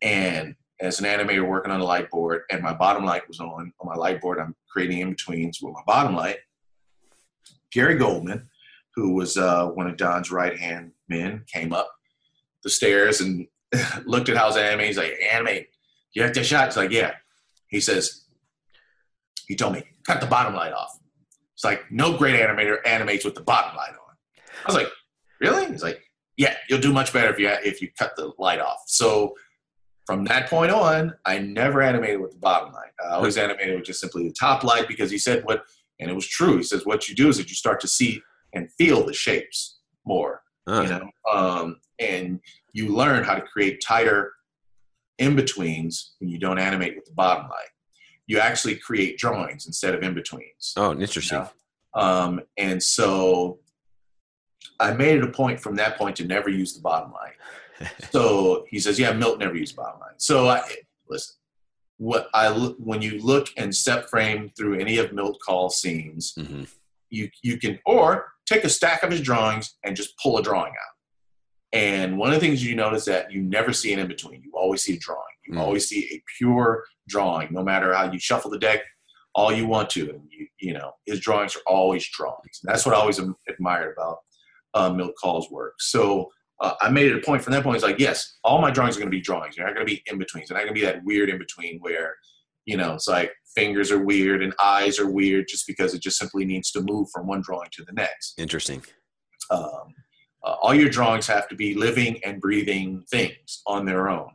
S2: and as an animator working on a light board, and my bottom light was on. On my light board, I'm creating in betweens with my bottom light. Gary Goldman, who was uh, one of Don's right hand men, came up the stairs and looked at how I was animating. He's like, "Animate, you have to shot." He's like, "Yeah." He says, he told me, "Cut the bottom light off." It's like no great animator animates with the bottom light on. I was like, "Really?" He's like, "Yeah, you'll do much better if you if you cut the light off." So from that point on, I never animated with the bottom light. I always animated with just simply the top light because he said what, and it was true. He says what you do is that you start to see and feel the shapes more,
S1: Huh.
S2: you know, um, and you learn how to create tighter in betweens when you don't animate with the bottom light. You actually create drawings instead of in betweens.
S1: Oh, interesting.
S2: Yeah. Um, and so I made it a point from that point to never use the bottom line. so he says, "Yeah, Milt never used bottom line." So I listen. What I when you look and step frame through any of Milt Kahl scenes,
S1: hmm
S2: you you can or take a stack of his drawings and just pull a drawing out. And one of the things you notice that you never see an in between. You always see a drawing. You
S1: Mm.
S2: always see a pure drawing, no matter how you shuffle the deck, all you want to. And you, you know, his drawings are always drawings. And that's what I always admired about uh, Milt Kahl's work. So uh, I made it a point from that point. It's like, yes, all my drawings are going to be drawings. They're not going to be in betweens. They're not going to be that weird in between where, you know, it's like fingers are weird and eyes are weird just because it just simply needs to move from one drawing to the next
S1: Interesting.
S2: um, uh, all your drawings have to be living and breathing things on their own.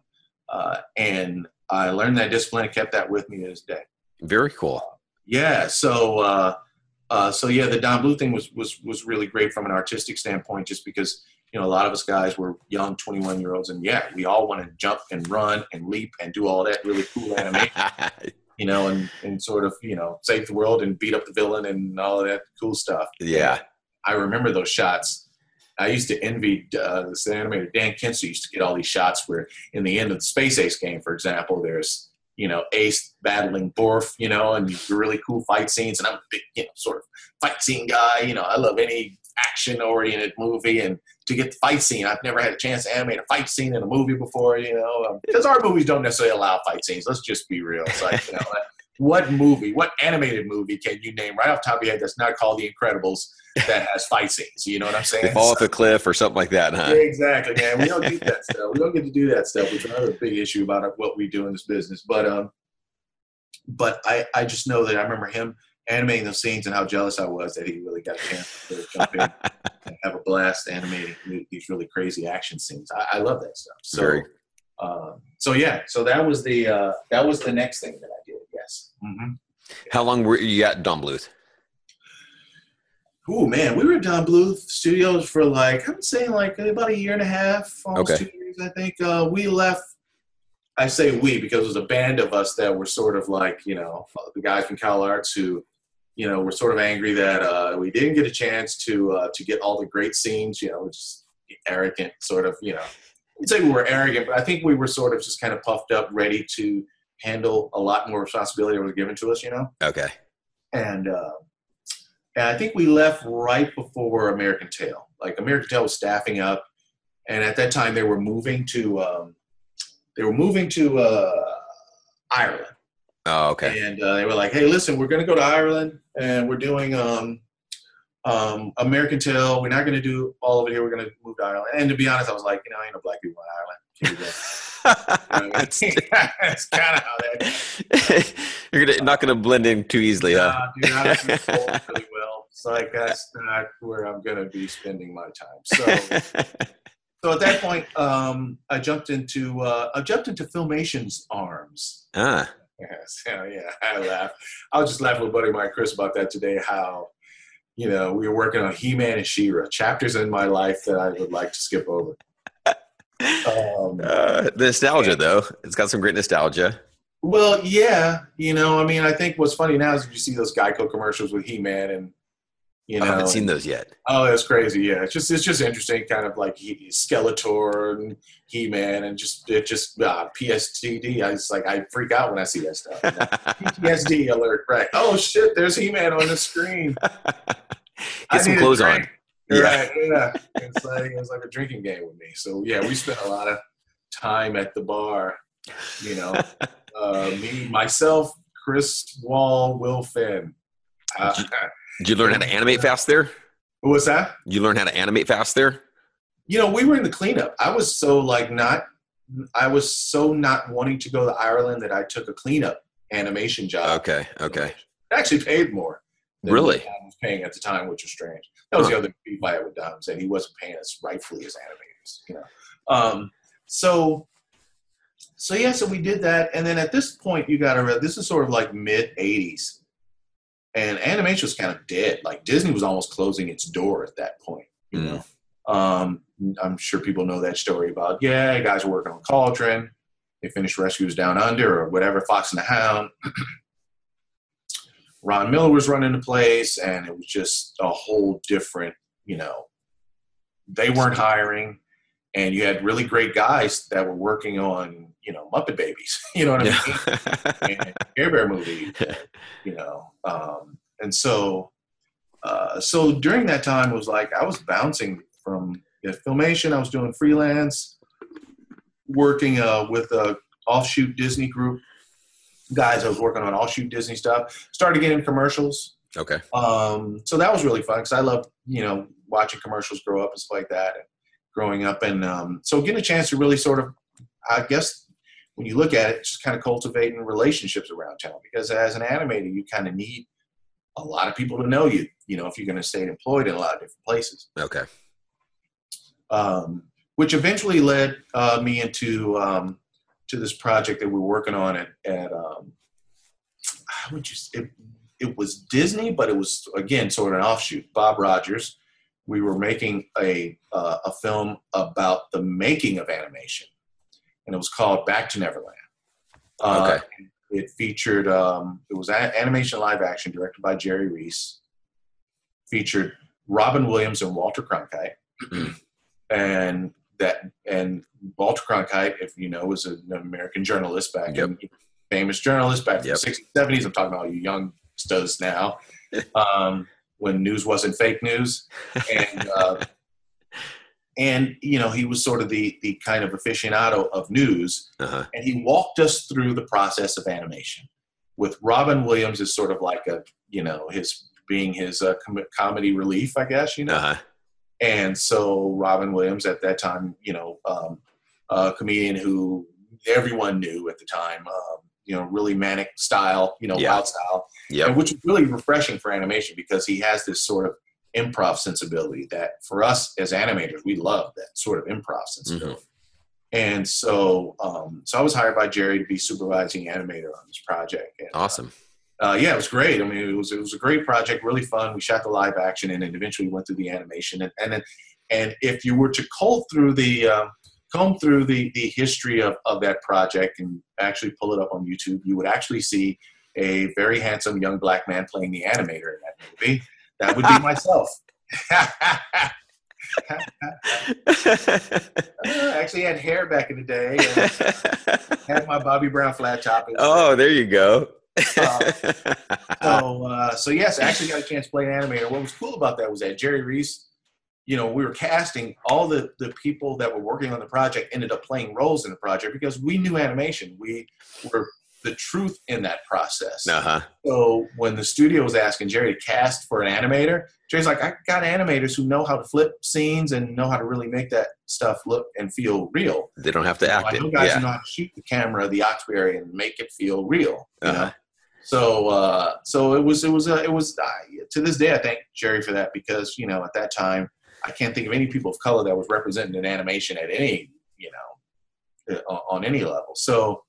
S2: Uh, and I learned that discipline and kept that with me to this day.
S1: Very cool.
S2: Yeah. So, uh, so yeah, the Don Bluth thing was, was, was really great from an artistic standpoint, just because, you know, a lot of us guys were young 21 year olds and yeah, we all want to jump and run and leap and do all that really cool animation, you know, and, and sort of, you know, save the world and beat up the villain and all of that cool stuff.
S1: yeah.
S2: I remember those shots. I used to envy uh, this animator Dan Kuenster used to get all these shots where in the end of the Space Ace game, for example, there's you know Ace battling Borf, you know, and really cool fight scenes. And I'm a big, you know, sort of fight scene guy. You know, I love any action oriented movie, and to get the fight scene, I've never had a chance to animate a fight scene in a movie before. You know, um, because our movies don't necessarily allow fight scenes. Let's just be real. It's like you know. What movie, what animated movie can you name right off the top of your head that's not called The Incredibles that has fight scenes? You know what I'm saying?
S1: They fall off a cliff or something like that, huh?
S2: Exactly, man. We don't get that stuff. We don't get to do that stuff, which is another big issue about what we do in this business. But um, but I I just know that I remember him animating those scenes and how jealous I was that he really got a chance to jump in and have a blast animating these really crazy action scenes. I, I love that stuff. So
S1: Very.
S2: um, so yeah, so that was the uh, that was the next thing that I did. Yes. Mm-hmm.
S1: How long were you at Don Bluth?
S2: Oh man, we were at Don Bluth Studios for like I'm saying like about a year and a half, almost
S1: Okay.
S2: two years. I think uh, we left. I say we because it was a band of us that were sort of like you know the guys from Cal Arts who you know were sort of angry that uh, we didn't get a chance to uh, to get all the great scenes. You know, just arrogant sort of you know. I'd say we were arrogant, but I think we were sort of just kind of puffed up, ready to handle a lot more responsibility that was given to us. You know
S1: Okay.
S2: and uh, and I think we left right before American Tail. Like American Tail was staffing up, and at that time they were moving to um, they were moving to uh, Ireland,
S1: Oh, okay.
S2: and uh, they were like, "Hey, listen, we're going to go to Ireland, and we're doing um, um, American Tail. We're not going to do all of it here. We're going to move to Ireland." And to be honest, I was like, "You know, I ain't no black people in Ireland." Can't do that. You know,
S1: That's-
S2: That's kind of how that
S1: You're gonna, not going to blend in too easily, huh?
S2: Dude, I don't really well. It's like that's not where I'm gonna be spending my time. So, so at that point, um, I jumped into uh, I jumped into Filmation's arms.
S1: ah,
S2: Yes, yeah. I laugh. I was just laughing with buddy of mine, Chris, about that today. How you know we were working on He-Man and She-Ra, chapters in my life that I would like to skip over. Um,
S1: uh, the nostalgia though. It's got some great nostalgia.
S2: Well, yeah, you know, I mean, I think what's funny now is you see those Geico commercials with He-Man, and you know,
S1: I haven't seen those yet.
S2: Oh, that's crazy. Yeah, it's just it's just interesting, kind of like he, Skeletor and He Man, and just it just uh, PSTD. I just like I freak out when I see that stuff. PTSD alert, right? Oh shit, there's He Man on the screen. I
S1: Get some clothes on. Yeah.
S2: Right, yeah. It's like it was like a drinking game with me. So yeah, we spent a lot of time at the bar. You know, uh, me, myself, Chris Wall, Will Finn. Uh,
S1: Did you learn how to animate fast there?
S2: what was that?
S1: You learn how to animate fast there?
S2: you know, we were in the cleanup. I was so like not, I was so not wanting to go to Ireland that I took a cleanup animation job.
S1: Okay, okay.
S2: It actually paid more.
S1: Really?
S2: I was paying at the time, which was strange. That was the other beef I had with was that he wasn't paying us rightfully as animators. You know, um, so so yeah, so we did that, and then at this point, you got to. This is sort of like mid '80s, and animation was kind of dead. Like Disney was almost closing its door at that point. You
S1: Mm.
S2: know, um, I'm sure people know that story about yeah, guys were working on Cauldron. They finished Rescues Down Under or whatever, Fox and the Hound. Ron Miller was running the place, and it was just a whole different, you know, they weren't hiring, and you had really great guys that were working on, you know, Muppet Babies, you know what I mean, and Care Bear movie, you know, um, and so, uh, so during that time it was like I was bouncing from you know, filmation. I was doing freelance, working uh, with a offshoot Disney group guys. I was working on all shoot Disney stuff. Started getting commercials.
S1: okay.
S2: Um, so that was really fun because I love you know watching commercials grow up and stuff like that. And growing up, and um, so getting a chance to really sort of, I guess, when you look at it, just kind of cultivating relationships around town. Because as an animator, you kind of need a lot of people to know you. You know, if you're going to stay employed in a lot of different places.
S1: Okay.
S2: Um, which eventually led uh, me into um, to this project that we're working on at, at um, how would you s- it, it was Disney, but it was again sort of an offshoot. Bob Rogers. We were making a uh, a film about the making of animation, and it was called Back to Neverland. Uh,
S1: Okay.
S2: It featured um, it was a- animation live action directed by Jerry Rees. Featured Robin Williams and Walter Cronkite,
S1: Mm.
S2: and that and Walter Cronkite, if you know, was an American journalist back in famous journalist back in
S1: Yep.
S2: the sixties, seventies. I'm talking about you young studs now, um, when news wasn't fake news, and uh, and you know he was sort of the the kind of aficionado of news,
S1: Uh-huh.
S2: and he walked us through the process of animation. With Robin Williams as sort of like a you know his being his uh, com- comedy relief, I guess you know.
S1: Uh-huh.
S2: And so Robin Williams at that time, you know, um, a comedian who everyone knew at the time, um, you know, really manic style, you know,
S1: Yeah.
S2: wild style,
S1: Yep.
S2: and which is really refreshing for animation because he has this sort of improv sensibility that for us as animators, we love that sort of improv sensibility. And so, um, so I was hired by Jerry to be supervising animator on this project. And,
S1: Awesome.
S2: uh, yeah, it was great. I mean, it was it was a great project, really fun. We shot the live action and then eventually went through the animation. And and then, and if you were to comb through the uh, comb through the the history of of that project and actually pull it up on YouTube, you would actually see a very handsome young black man playing the animator in that movie. That would be myself. I actually had hair back in the day. And had my Bobby Brown flat top.
S1: Oh, there you go.
S2: So, uh, so yes, I actually got a chance to play an animator. What was cool about that was that Jerry Rees, you know, we were casting all the the people that were working on the project ended up playing roles in the project because we knew animation. We were the truth in that process.
S1: uh-huh.
S2: So when the studio was asking Jerry to cast for an animator, Jerry's like, I got animators who know how to flip scenes and know how to really make that stuff look and feel real.
S1: They don't have to
S2: You know,
S1: act
S2: I
S1: it.
S2: know guys
S1: Yeah.
S2: who know how to shoot the camera, the Oxberry, and make it feel real.
S1: Uh-huh.
S2: So, uh, so it was, it was, uh, it was. Uh, to this day, I thank Jerry for that because you know at that time I can't think of any people of color that was represented in animation at any, you know, uh, on any level. So,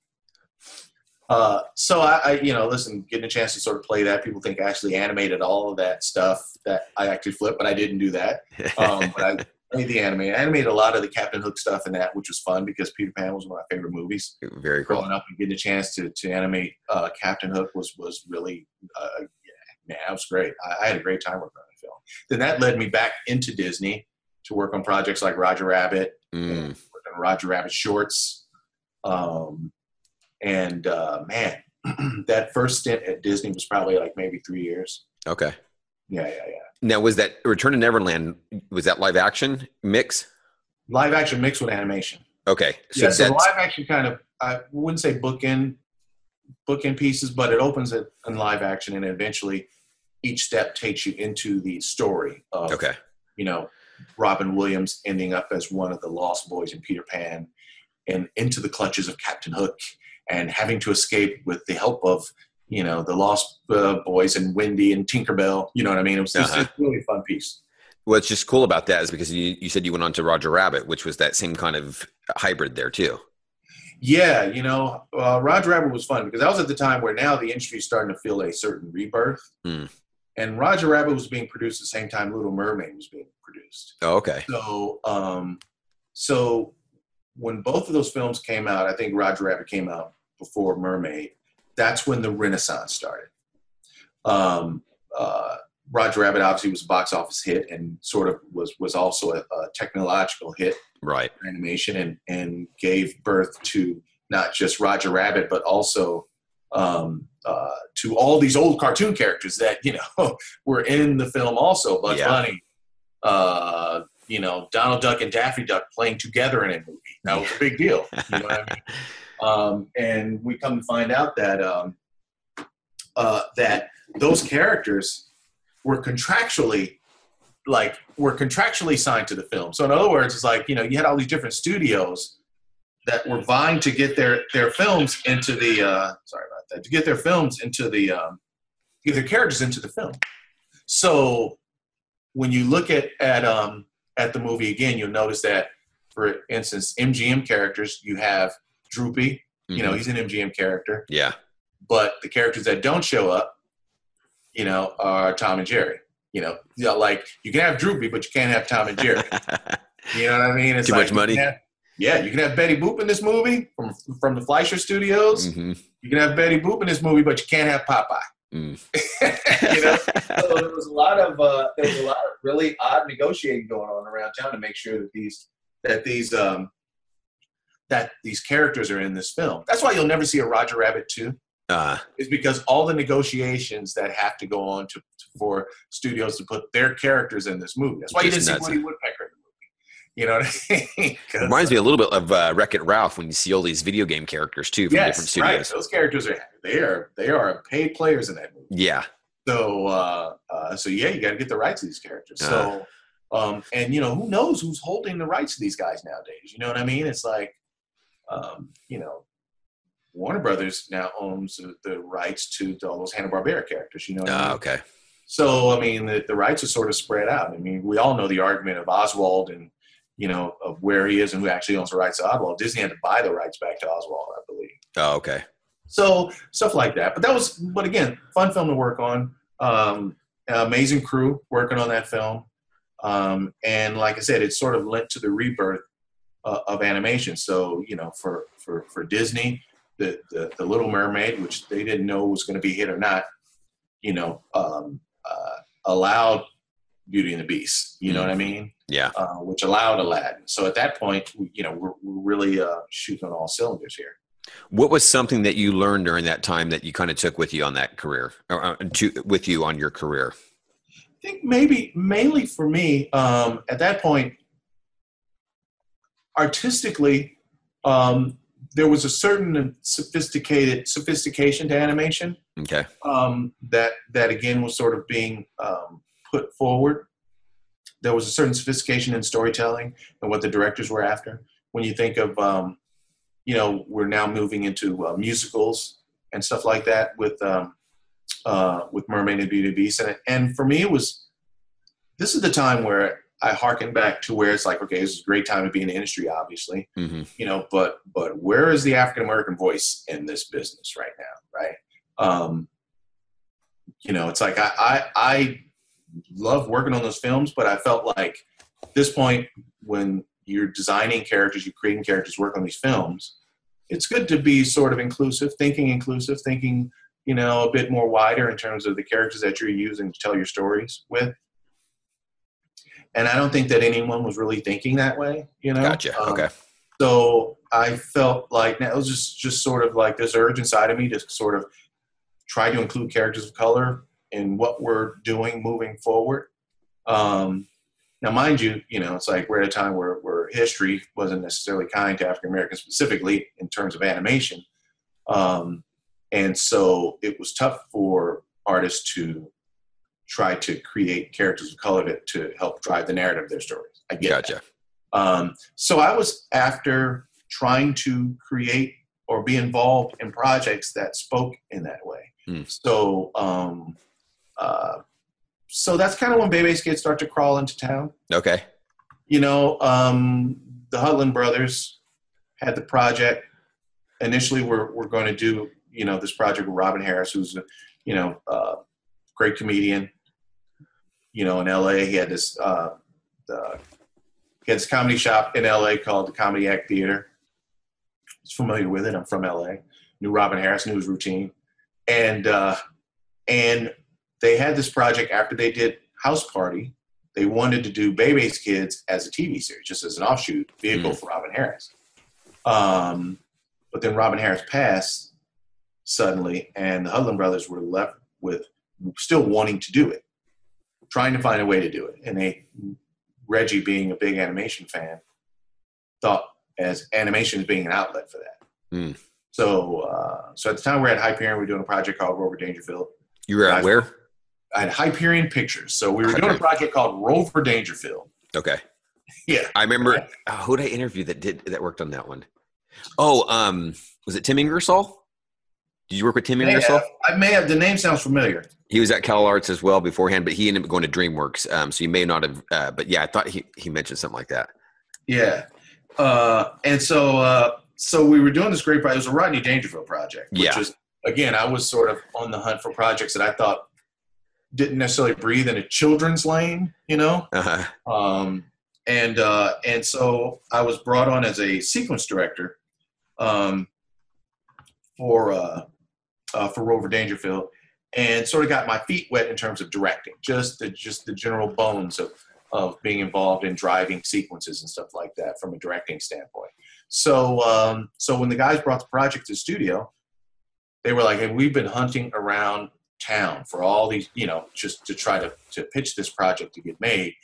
S2: uh, so I, I, you know, listen, getting a chance to sort of play that, people think I actually animated all of that stuff that I actually flipped, but I didn't do that. Um, but I the anime. I animated a lot of the Captain Hook stuff in that, which was fun because Peter Pan was one of my favorite movies.
S1: Very cool.
S2: Growing up and getting a chance to, to animate uh, Captain Hook was was really, uh, yeah, man, that was great. I, I had a great time working on the film. Then that led me back into Disney to work on projects like Roger Rabbit,
S1: Mm.
S2: on Roger Rabbit shorts. Um, and uh, man, that first stint at Disney was probably like maybe three years.
S1: Okay.
S2: Yeah, yeah, yeah.
S1: Now, was that Return to Neverland? Was that live action mix?
S2: Live action mixed with animation.
S1: Okay. So
S2: yeah, so the live action kind of I wouldn't say bookend bookend pieces, but it opens it in live action, and eventually each step takes you into the story of
S1: okay.
S2: you know Robin Williams ending up as one of the lost boys in Peter Pan, and into the clutches of Captain Hook, and having to escape with the help of you know the lost uh, boys and Wendy and Tinkerbell. You know what I mean? It was just
S1: Uh-huh.
S2: it's really fun piece.
S1: What's just cool about that is because you, you said you went on to Roger Rabbit, which was that same kind of hybrid there too.
S2: Yeah, you know, uh, Roger Rabbit was fun because that was at the time where now the industry is starting to feel a certain rebirth.
S1: Mm.
S2: And Roger Rabbit was being produced at the same time Little Mermaid was being produced.
S1: Oh, okay.
S2: So, um, so when both of those films came out, I think Roger Rabbit came out before Mermaid. That's when the Renaissance started. Um, uh, Roger Rabbit obviously was a box office hit and sort of was was also a, a technological hit
S1: Right.
S2: animation and and gave birth to not just Roger Rabbit but also um, uh, to all these old cartoon characters that you know were in the film also Bugs
S1: Yeah.
S2: Bunny, uh, you know Donald Duck and Daffy Duck playing together in a movie that was a big deal. You know what I mean? Um, and we come to find out that um, uh, that those characters were contractually like were contractually signed to the film. So in other words, it's like you know you had all these different studios that were vying to get their their films into the uh, sorry about that to get their films into the um, get their characters into the film. So when you look at at um, at the movie again, you'll notice that for instance, MGM characters you have Droopy. You know
S1: Mhm.
S2: he's an MGM character,
S1: Yeah.
S2: but the characters that don't show up, you know, are Tom and Jerry. You know, you know, like you can have Droopy, but you can't have Tom and Jerry. You know what I mean? It's
S1: Too
S2: like
S1: much money?
S2: have- yeah, you can have Betty Boop in this movie from from the Fleischer Studios.
S1: Mhm.
S2: You can have Betty Boop in this movie, but you can't have Popeye.
S1: Mm.
S2: you know, so there was a lot of uh, there was a lot of really odd negotiating going on around town to make sure that these that these um, that these characters are in this film. That's why you'll never see a Roger Rabbit two
S1: Uh,
S2: is because all the negotiations that have to go on to, for studios to put their characters in this movie. That's why you didn't see Woody Woodpecker in the movie. You know what I mean?
S1: reminds me a little bit of uh, Wreck It Ralph when you see all these video game characters too from different
S2: yes, right.
S1: studios.
S2: Those characters are they are they are paid players in that movie.
S1: Yeah.
S2: So uh, uh, so yeah, you got to get the rights to these characters. So um, and you know who knows who's holding the rights to these guys nowadays? You know what I mean? It's like um, you know. Warner Brothers now owns the, the rights to, to all those Hanna Barbera characters. You know what I
S1: Uh,
S2: mean?
S1: okay.
S2: So I mean, the, the rights are sort of spread out. I mean, we all know the argument of Oswald and you know of where he is and who actually owns the rights to Oswald. Disney had to buy the rights back to Oswald, I believe.
S1: Oh, okay.
S2: So stuff like that. But that was, but again, fun film to work on. Um, amazing crew working on that film, um, and like I said, it sort of led to the rebirth uh, of animation. So you know, for for for Disney, the the, the Little Mermaid, which they didn't know was going to be hit or not, you know, um, uh, allowed Beauty and the Beast. You know what I mean?
S1: Yeah.
S2: Uh, which allowed Aladdin. So at that point, we, you know, we're, we're really uh, shooting on all cylinders here.
S1: What was something that you learned during that time that you kind of took with you on that career, or uh, to, with you on your career?
S2: I think maybe mainly for me um, at that point, artistically, um, there was a certain sophisticated sophistication to animation
S1: Okay.
S2: um, that that again was sort of being um, put forward. There was a certain sophistication in storytelling and what the directors were after. When you think of, um, you know, we're now moving into uh, musicals and stuff like that with um, uh, with Mermaid and Beauty and the Beast, and and for me it was this is the time where I harken back to where it's like, okay, this is a great time to be in the industry, obviously,
S1: hmm
S2: you know, but but where is the African American voice in this business right now, right? Um, you know, it's like I, I I love working on those films, but I felt like at this point when you're designing characters, you're creating characters, work on these films, it's good to be sort of inclusive, thinking inclusive, thinking you know a bit more wider in terms of the characters that you're using to tell your stories with. And I don't think that anyone was really thinking that way, you know.
S1: Gotcha.
S2: Um,
S1: Okay.
S2: so I felt like now it was just just sort of like this urge inside of me to sort of try to include characters of color in what we're doing moving forward. Um, now, mind you, you know, it's like we're at a time where, where history wasn't necessarily kind to African Americans specifically in terms of animation. Um, and so it was tough for artists to try to create characters of color to, to help drive the narrative of their stories. I get that. Um, so I was after trying to create or be involved in projects that spoke in that way.
S1: Hmm.
S2: So, um, uh, so that's kind of when Bebe's kids start to crawl into town.
S1: Okay.
S2: You know, um, the Hudlin brothers had the project initially we're we're going to do you know this project with Robin Harris, who's a you know uh, great comedian. You know, in L.A., he had this uh, uh, he had this comedy shop in L.A. called the Comedy Act Theater. He's familiar with it. I'm from L.A. Knew Robin Harris, knew his routine, and uh, and they had this project after they did House Party. They wanted to do Bebe's Kids as a TV series, just as an offshoot vehicle
S1: Mm.
S2: for Robin Harris. Um, but then Robin Harris passed suddenly, and the Hudlin brothers were left with still wanting to do it, trying to find a way to do it. And they, Reggie, being a big animation fan, thought as animation as being an outlet for that.
S1: Hmm.
S2: So, uh, so at the time we were at Hyperion, we were doing a project called Rover Dangerfield.
S1: You were at
S2: Guys-
S1: where?
S2: I had Hyperion Pictures, so we were doing a project called Rover Dangerfield.
S1: Okay.
S2: Yeah.
S1: I remember uh, who did I interview that did that worked on that one? Oh, um, was it Tim Ingersoll? Did you work with Tim
S2: May
S1: Ingersoll?
S2: have, I may have the name sounds familiar.
S1: He was at Cal Arts as well beforehand, but he ended up going to DreamWorks. Um, so you may not have, uh, but yeah, I thought he, he mentioned something like that.
S2: Yeah. Uh, and so uh, so we were doing this great project. It was a Rodney Dangerfield project, which
S1: Yeah.
S2: was again, I was sort of on the hunt for projects that I thought didn't necessarily breathe in a children's lane, you know.
S1: Uh-huh.
S2: Um, and uh, and so I was brought on as a sequence director um, for uh, uh, for Rover Dangerfield, and sort of got my feet wet in terms of directing, just the just the general bones of of being involved in driving sequences and stuff like that from a directing standpoint. So um, so when the guys brought the project to the studio, they were like, "Hey, we've been hunting around town for all these, you know, just to try to to pitch this project to get made."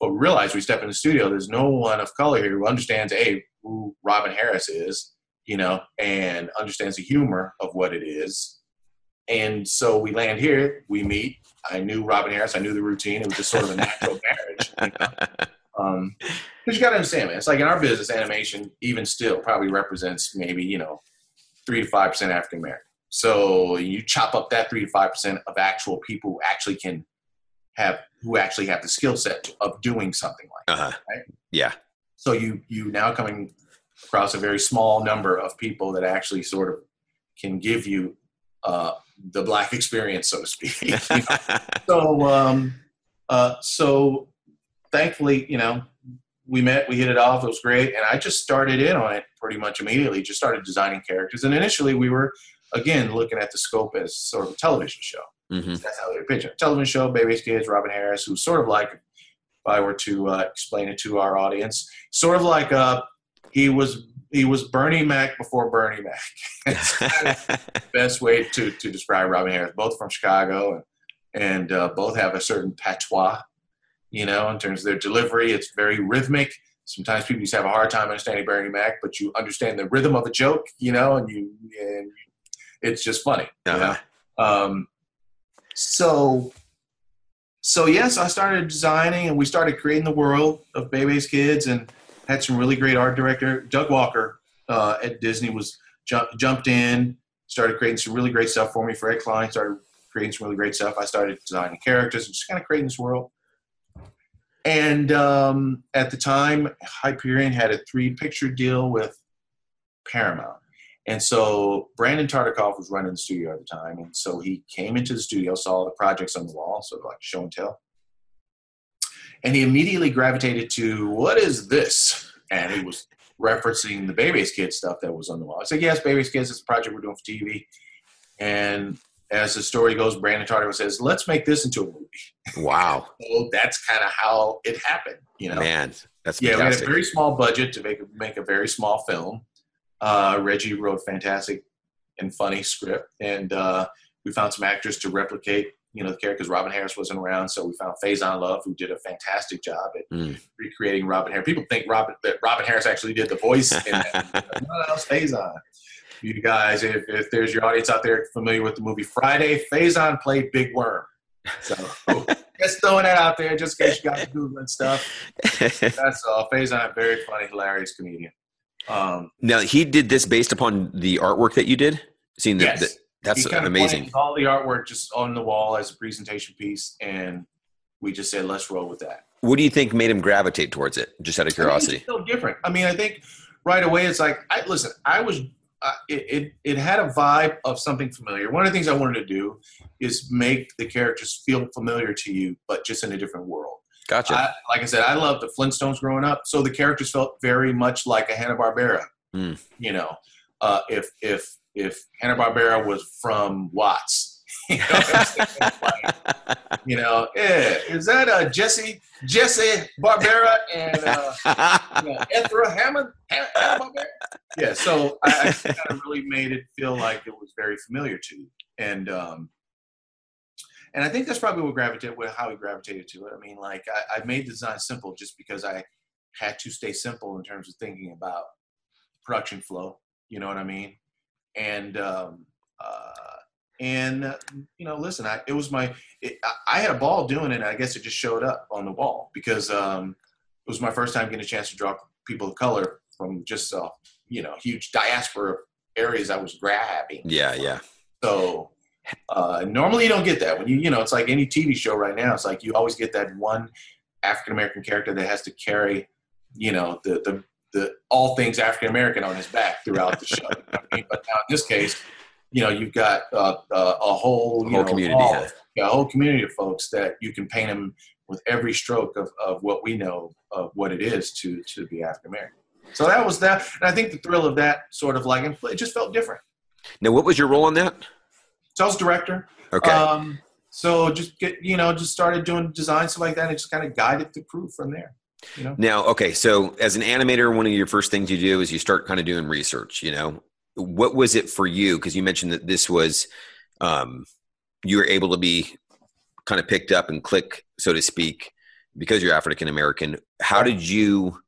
S2: But realize we step in the studio, there's no one of color here who understands a who Robin Harris is, you know, and understands the humor of what it is. And so we land here, we meet. I knew Robin Harris, I knew the routine. It was just sort of a natural marriage. You know? Um, because you got to understand, man. It's like in our business, animation, even still, probably represents maybe you know three to five percent African American. So you chop up that three to five percent of actual people who actually can have who actually have the skill set of doing something like.
S1: Uh-huh.
S2: Right.
S1: Yeah.
S2: So you you now coming across a very small number of people that actually sort of can give you uh, the black experience, so to speak. you know? so um, uh, so thankfully, you know, we met, we hit it off, it was great, and I just started in on it pretty much immediately. Just started designing characters, and initially we were again looking at the scope as sort of a television show.
S1: hmm
S2: That's how they were pitching. it. Television show, Bebe's Kids, Robin Harris, who's sort of like, if I were to uh, explain it to our audience, sort of like uh, he was he was Bernie Mac before Bernie Mac. Best way to, to describe Robin Harris. Both from Chicago and and uh, both have a certain patois, you know, in terms of their delivery. It's very rhythmic. Sometimes people just have a hard time understanding Bernie Mac, but you understand the rhythm of a joke, you know, and you and it's just funny. You know?
S1: Uh-huh.
S2: Um, so, so yes, I started designing, and we started creating the world of Bebe's Kids, and had some really great art director. Doug Walker uh, at Disney was jump, jumped in, started creating some really great stuff for me. for Fred Klein started creating some really great stuff. I started designing characters and just kind of creating this world. And um, at the time, Hyperion had a three-picture deal with Paramount. And so Brandon Tartikoff was running the studio at the time. And so he came into the studio, saw all the projects on the wall, sort of like show and tell. And he immediately gravitated to, what is this? And he was referencing the Bebe's Kids stuff that was on the wall. I said, yes, Bebe's Kids is a project we're doing for TV. And as the story goes, Brandon Tartikoff says, let's make this into a movie.
S1: wow,
S2: So that's kind of how it happened, you know?
S1: man, that's
S2: Yeah, we had a very small budget to make a, make a very small film. Uh, Reggie wrote a fantastic and funny script, and uh, we found some actors to replicate, you know, the characters. Robin Harris wasn't around, so we found Faison Love, who did a fantastic job at
S1: Mm.
S2: recreating Robin Harris. People think Robin that Robin Harris actually did the voice. That. no, no, it's Faison. You guys, if, if there's your audience out there familiar with the movie Friday, Faison played Big Worm. So just throwing that out there, just in case you got to Google and stuff. That's all. Faison, very funny, hilarious comedian. Um,
S1: now he did this based upon the artwork that you did. Seeing the,
S2: yes,
S1: the that's amazing.
S2: all the artwork just on the wall as a presentation piece, and we just said, let's roll with that.
S1: What do you think made him gravitate towards it? Just out of
S2: I
S1: curiosity.
S2: It's still different. I mean, I think right away it's like, I listen. I was uh, it, it it had a vibe of something familiar. One of the things I wanted to do is make the characters feel familiar to you, but just in a different world.
S1: Gotcha.
S2: I, like I said, I loved the Flintstones growing up, so the characters felt very much like a Hanna Barbera.
S1: Mm.
S2: You know, uh, if if if Hanna Barbera was from Watts, you know, like, you know, yeah, is that uh, Jesse Jesse Barbera and uh, you know, Ethra Hammond? Hanna Yeah, so I, I kind of really made it feel like it was very familiar to you, and um, and I think that's probably what gravitated, how we gravitated to it. I mean, like I, I made the design simple just because I had to stay simple in terms of thinking about production flow. You know what I mean? And um, uh, and you know, listen, I, it was my, it, I, had a ball doing it. I guess it just showed up on the wall because um, it was my first time getting a chance to draw people of color from just uh, you know huge diaspora of areas I was grabbing.
S1: yeah, yeah.
S2: So uh, normally you don't get that when you you know it's like any TV show right now. It's like you always get that one African American character that has to carry you know the the the all things African American on his back throughout the show. You know I mean? But now in this case, you know you've got uh, uh, a whole you
S1: Whole
S2: know,
S1: community, yeah.
S2: yeah, a whole community of folks that you can paint them with every stroke of, of what we know of what it is to to be African American. So that was that, and I think the thrill of that sort of like it just felt different.
S1: Now, what was your role in that?
S2: So I was director.
S1: Okay.
S2: Um, so just get you know just started doing design stuff like that, and just kind of guided the crew from there. You know.
S1: Now, okay, so as an animator, one of your first things you do is you start kind of doing research. You know, what was it for you? Because you mentioned that this was, um, you were able to be kind of picked up and click, so to speak, because you're African American. How
S2: Right.
S1: did you,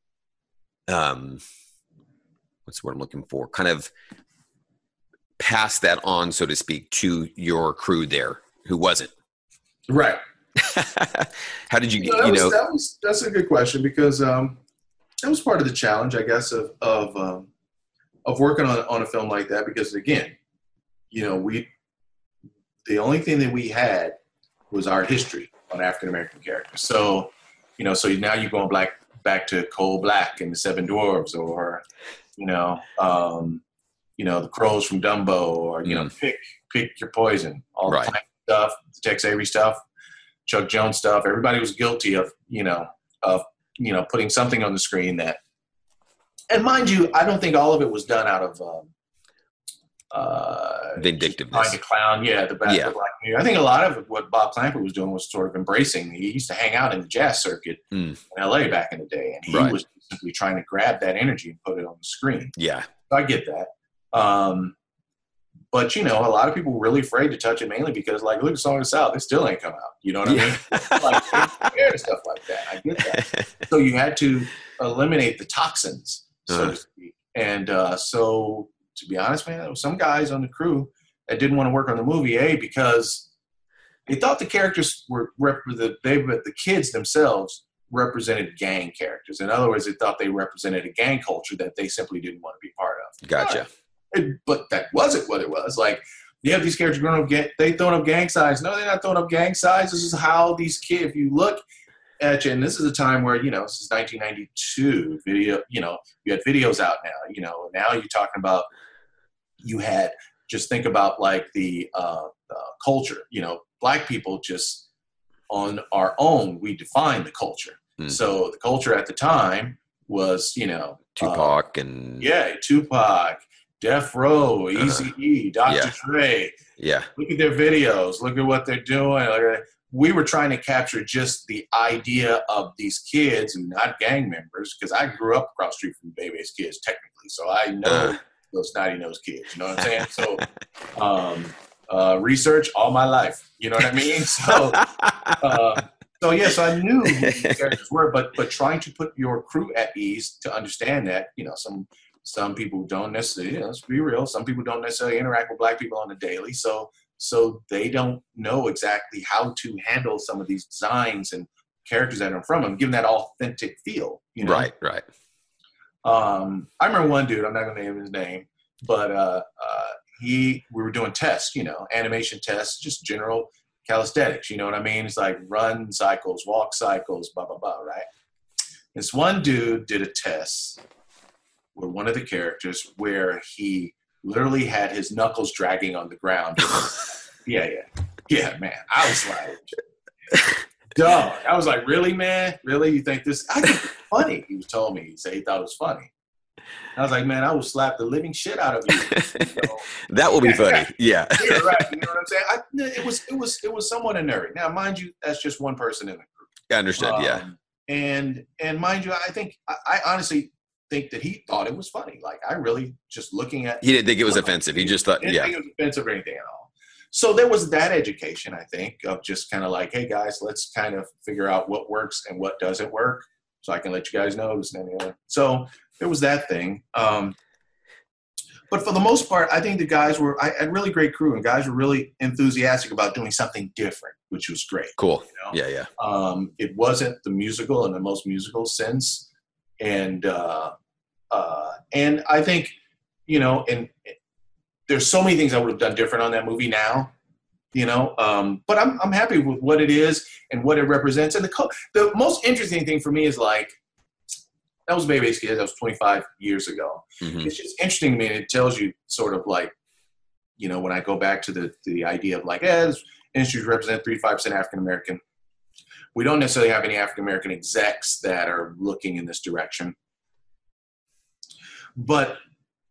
S1: um, what's the word I'm looking for? Kind of pass that on, so to speak, to your crew there who wasn't.
S2: Right.
S1: How did you,
S2: You know, that
S1: you
S2: was, that was that's a good question because um, that was part of the challenge, I guess, of of um, of working on on a film like that. Because again, you know, we the only thing that we had was our history on African American characters. So, you know, so now you're going back back to Coal Black and the Seven Dwarves, or you know, um, you know, the Crows from Dumbo, or you know, pick pick your poison, all
S1: Right.
S2: the stuff, the Tex Avery stuff. Chuck Jones stuff. Everybody was guilty of, you know, of, you know, putting something on the screen that, and mind you, I don't think all of it was done out of, um, uh,
S1: vindictiveness?
S2: trying to clown, yeah, the bad
S1: Yeah.
S2: the black community. I think a lot of what Bob Clampett was doing was sort of embracing. He used to hang out in the jazz circuit
S1: Mm.
S2: in LA back in the day, and he
S1: Right.
S2: was simply trying to grab that energy and put it on the screen.
S1: Yeah.
S2: So I get that. Um, but you know, a lot of people were really afraid to touch it mainly because, like, look at Song of the South, it still ain't come out. You know what I mean? like scared of stuff like that. I get that. So you had to eliminate the toxins, so
S1: Uh-huh.
S2: to speak. And uh, so, to be honest, man, there was some guys on the crew that didn't want to work on the movie, a because they thought the characters were rep- the they the kids themselves represented gang characters. In other words, they thought they represented a gang culture that they simply didn't want to be part of.
S1: Gotcha.
S2: But that wasn't what it was. Like you have these characters growing up, they throwing up gang signs. No, they're not throwing up gang signs. This is how these kids. If you look at you, and this is a time where you know this is 1992. Video, you know, you had videos out now. You know, now you're talking about you had just think about like the uh, uh, culture. You know, black people just on our own we define the culture.
S1: Hmm.
S2: So the culture at the time was you know uh,
S1: Tupac and
S2: yeah, Tupac, Death Row, Easy E, Dr.
S1: Yeah.
S2: Dre.
S1: yeah,
S2: Look at their videos. Look at what they're doing. We were trying to capture just the idea of these kids who not gang members, because I grew up across the street from Bebe's kids, technically. So I know
S1: Uh.
S2: those snotty nose kids. You know what I'm saying? So um, uh, research all my life. You know what I mean? So uh, so yes, I knew who these characters were, but but trying to put your crew at ease to understand that you know some some people don't necessarily let's be real some people don't necessarily interact with black people on a daily so so they don't know exactly how to handle some of these designs and characters that are from them give them that authentic feel you know
S1: right, right.
S2: um, I remember one dude, I'm not gonna name his name, but uh, uh, he we were doing tests, you know, animation tests, just general calisthenics, you know what I mean? It's like run cycles, walk cycles, blah blah blah, right? This one dude did a test with one of the characters where he literally had his knuckles dragging on the ground. yeah, yeah, yeah, man. I was like, dog. I was like, really, man? Really? You think this? I think it's funny. He told me. He said he thought it was funny. I was like, man, I will slap the living shit out of you. you
S1: know? that will be funny. Yeah.
S2: yeah, right. You know what I'm saying? I, it was it was it was somewhat unnerving. Now, mind you, that's just one person in the group.
S1: I understand. Um, yeah.
S2: And and mind you, I think I, I, honestly think that he thought it was funny. Like I really just looking at.
S1: He didn't think it was offensive. He just thought, yeah,
S2: it was offensive or anything at all. So there was that education, I think, of just kind of like, hey guys, let's kind of figure out what works and what doesn't work, so I can let you guys know. So there was that thing. Um, but for the most part, I think the guys were I had really great crew, and guys were really enthusiastic about doing something different, which was great.
S1: Cool. You know? Yeah, yeah.
S2: Um, it wasn't the musical in the most musical sense, and uh, uh, and I think you know, and there's so many things I would have done different on that movie now. You know, um, but I'm I'm happy with what it is and what it represents. And the co- the most interesting thing for me is like that was Bebe's Kids. That was 25 years ago. Mm-hmm. It's just interesting to me. And it tells you sort of like, you know, when I go back to the the idea of like, eh, industries represent three five percent African American. We don't necessarily have any African American execs that are looking in this direction, but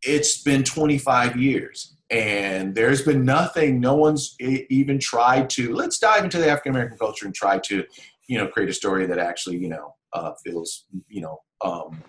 S2: it's been 25 years and there's been nothing no one's even tried to let's dive into the african american culture and try to you know create a story that actually you know uh, feels you know um,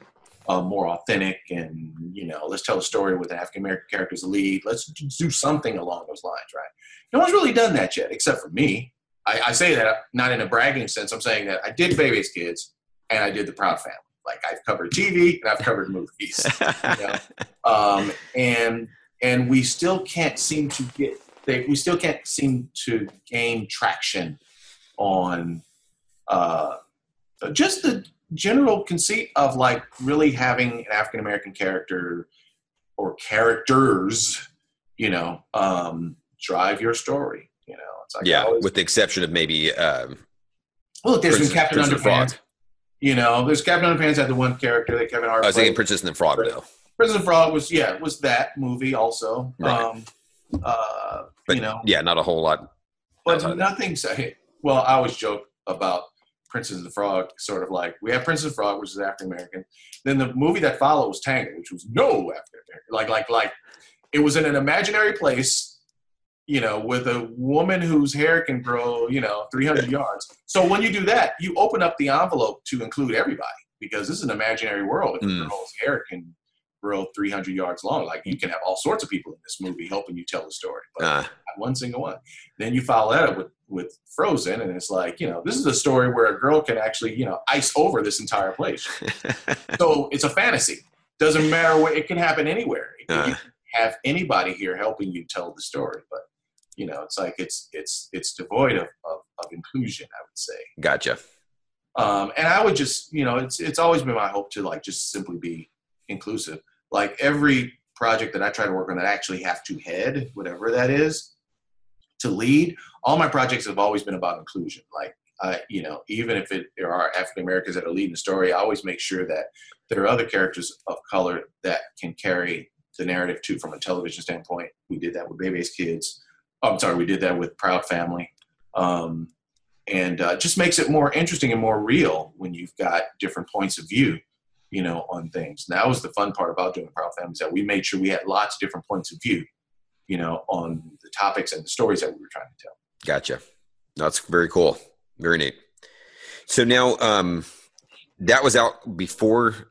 S2: uh, more authentic and you know let's tell a story with an african american character as lead. Let's do something along those lines right? No one's really done that yet except for me. I, I say that not in a bragging sense. I'm saying that i did Bebe's kids and i did the proud family like i've covered tv and i've covered movies you know? um, and and we still can't seem to get they, we still can't seem to gain traction on uh, just the general conceit of like really having an African American character or characters, you know, um, drive your story. You know,
S1: it's like yeah, always, with the exception of maybe. Um,
S2: well, look, there's been Captain Underpants. You know, there's Captain Underpants had the one character that Kevin Hart.
S1: I was thinking Princess and the Frog though.
S2: Princess and the Frog was yeah was that movie also. Right. Um, uh,
S1: but,
S2: you know,
S1: yeah, not a whole lot.
S2: But nothing. Well, I always joke about Princess and the Frog, sort of like we have Princess and the Frog, which is African American. Then the movie that followed was Tangled, which was no African American. Like like like it was in an imaginary place, you know, with a woman whose hair can grow, you know, 300 yards. So when you do that, you open up the envelope to include everybody because this is an imaginary world. If mm. a girl's hair can grow 300 yards long. Like you can have all sorts of people in this movie helping you tell the story, but uh. one single one. Then you follow that up with with Frozen, and it's like you know this is a story where a girl can actually you know ice over this entire place. so it's a fantasy. Doesn't matter what it can happen anywhere. Uh. You can have anybody here helping you tell the story, but you know it's like it's it's it's devoid of, of, of inclusion. I would say.
S1: Gotcha.
S2: Um, and I would just, you know, it's it's always been my hope to like just simply be inclusive like every project that I try to work on that I actually have to head, whatever that is, to lead, all my projects have always been about inclusion. Like, uh, you know, even if it, there are African Americans that are leading the story, I always make sure that there are other characters of color that can carry the narrative too from a television standpoint. We did that with Bebe's Kids. Oh, I'm sorry, we did that with Proud Family. Um, and uh, just makes it more interesting and more real when you've got different points of view you know, on things. And that was the fun part about doing Proud Families that we made sure we had lots of different points of view, you know, on the topics and the stories that we were trying to tell.
S1: Gotcha. That's very cool. Very neat. So now, um, that was out before,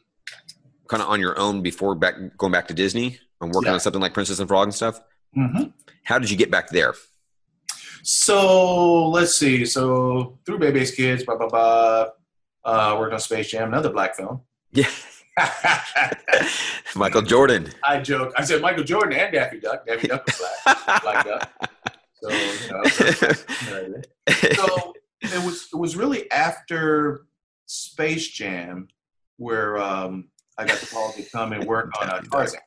S1: kind of on your own before back going back to Disney and working yeah. on something like Princess and Frog and stuff.
S2: Mm-hmm.
S1: How did you get back there?
S2: So let's see. So through Bebe's Kids, blah blah blah. Uh, worked on Space Jam, another black film.
S1: Yeah. Michael Jordan.
S2: I joke. I said Michael Jordan and Daffy Duck. Daffy Duck was black. black Duck. So, you know, so it was it was really after Space Jam where um, I got the call to come and work on uh, Tarzan.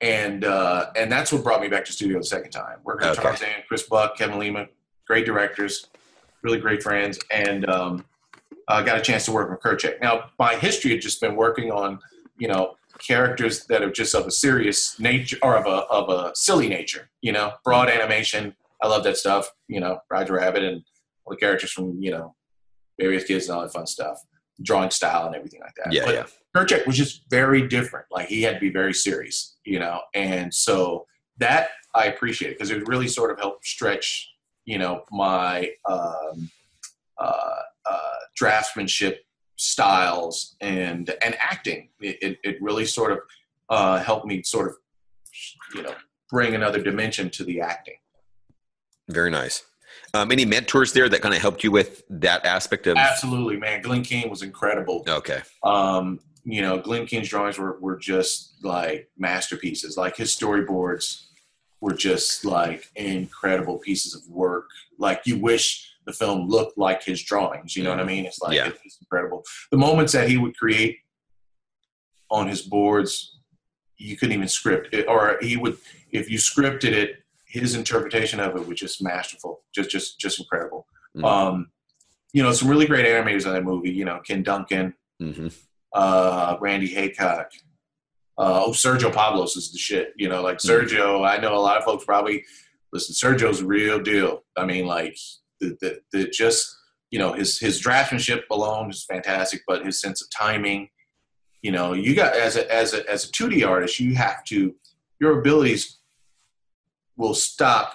S2: And uh, and that's what brought me back to studio the second time. Working with okay. Tarzan, Chris Buck, Kevin Lima, great directors, really great friends, and um, uh, got a chance to work with Kerchak. Now, my history had just been working on, you know, characters that are just of a serious nature or of a of a silly nature. You know, broad animation. I love that stuff. You know, Roger Rabbit and all the characters from you know various kids and all that fun stuff, drawing style and everything like that.
S1: Yeah,
S2: but
S1: yeah.
S2: Kerchak was just very different. Like he had to be very serious, you know, and so that I appreciate because it really sort of helped stretch, you know, my um, uh, uh, draftsmanship styles and and acting. It, it, it really sort of uh, helped me sort of, you know, bring another dimension to the acting.
S1: Very nice. Um, any mentors there that kind of helped you with that aspect of?
S2: Absolutely, man. Glen Keane was incredible.
S1: Okay.
S2: Um, you know, Glen Keane's drawings were, were just like masterpieces. Like his storyboards were just like incredible pieces of work. Like you wish the film looked like his drawings. You know what I mean? It's like
S1: Yeah.
S2: it's incredible. The moments that he would create on his boards, you couldn't even script it, or he would if you scripted it, his interpretation of it was just masterful, just just just incredible.
S1: Mhm.
S2: Um, you know, some really great animators in that movie. You know, Ken Duncan,
S1: hmm
S2: uh, Randy Haycock. Uh, oh, Sergio Pablos is the shit. You know, like Sergio, I know a lot of folks probably listen. Sergio's a real deal. I mean, like the, the, the just you know his his draftsmanship alone is fantastic, but his sense of timing. You know, you got as a as a as a two D artist, you have to your abilities will stop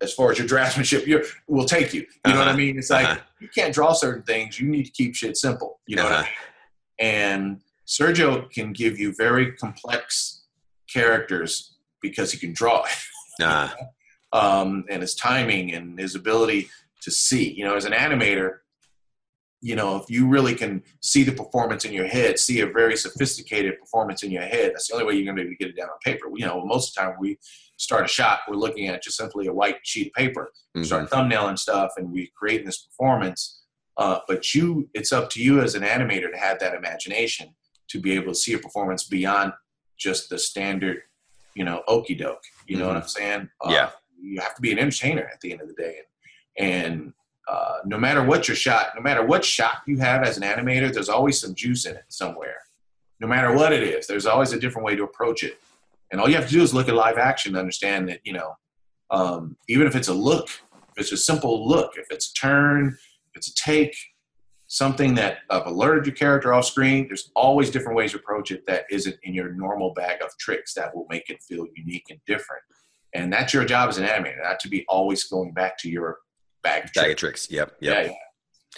S2: as far as your draftsmanship your, will take you. You know what I
S1: Uh-huh.
S2: mean? It's like
S1: Uh-huh.
S2: you can't draw certain things. You need to keep shit simple. You know what I
S1: Uh-huh.
S2: mean? And Sergio can give you very complex characters because he can draw it.
S1: Uh,
S2: Um, and his timing and his ability to see. You know, as an animator, you know, if you really can see the performance in your head, see a very sophisticated performance in your head, that's the only way you're going to be able to get it down on paper. You know, most of the time we start a shot, we're looking at just simply a white sheet of paper
S1: mhm.
S2: start thumbnailing stuff and we creating this performance. Uh, but you, it's up to you as an animator to have that imagination to be able to see a performance beyond just the standard, you know, okey doke. You know what I'm saying? Uh,
S1: Yeah.
S2: You have to be an entertainer at the end of the day, and, and uh, no matter what your shot, no matter what shot you have as an animator, there's always some juice in it somewhere. No matter what it is, there's always a different way to approach it. And all you have to do is look at live action to understand that, you know, um, even if it's a look, if it's a simple look, if it's a turn, it's a take, something that uh, alerted your character off screen, there's always different ways to approach it that isn't in your normal bag of tricks that will make it feel unique and different. And that's your job as an animator, not to be always going back to your bag of
S1: Bag of
S2: tricks.
S1: tricks. Yep. Yep.
S2: Yeah,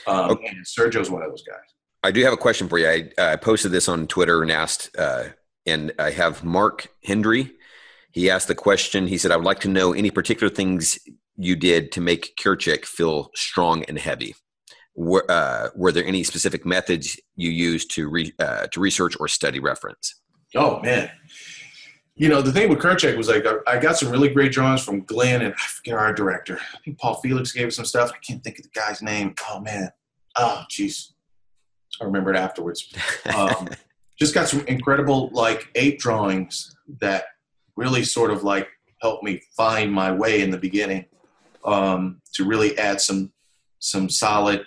S2: yeah. Um,
S1: Okay.
S2: And Sergio's one of those guys.
S1: I do have a question for you. I uh, posted this on Twitter and asked, uh, and I have Mark Hendry. He asked the question. He said, "I would like to know any particular things you did to make Kerchak feel strong and heavy. Were, uh, were there any specific methods you used to re, uh, to research or study reference?"
S2: Oh man. You know, the thing with Kerchak was like I- I got some really great drawings from Glen and I forget our director. I think Paul Felix gave us some stuff. I can't think of the guy's name. Oh man. Oh jeez. I remember it afterwards. Um, just got some incredible like eight drawings that really sort of like helped me find my way in the beginning um, to really add some some solid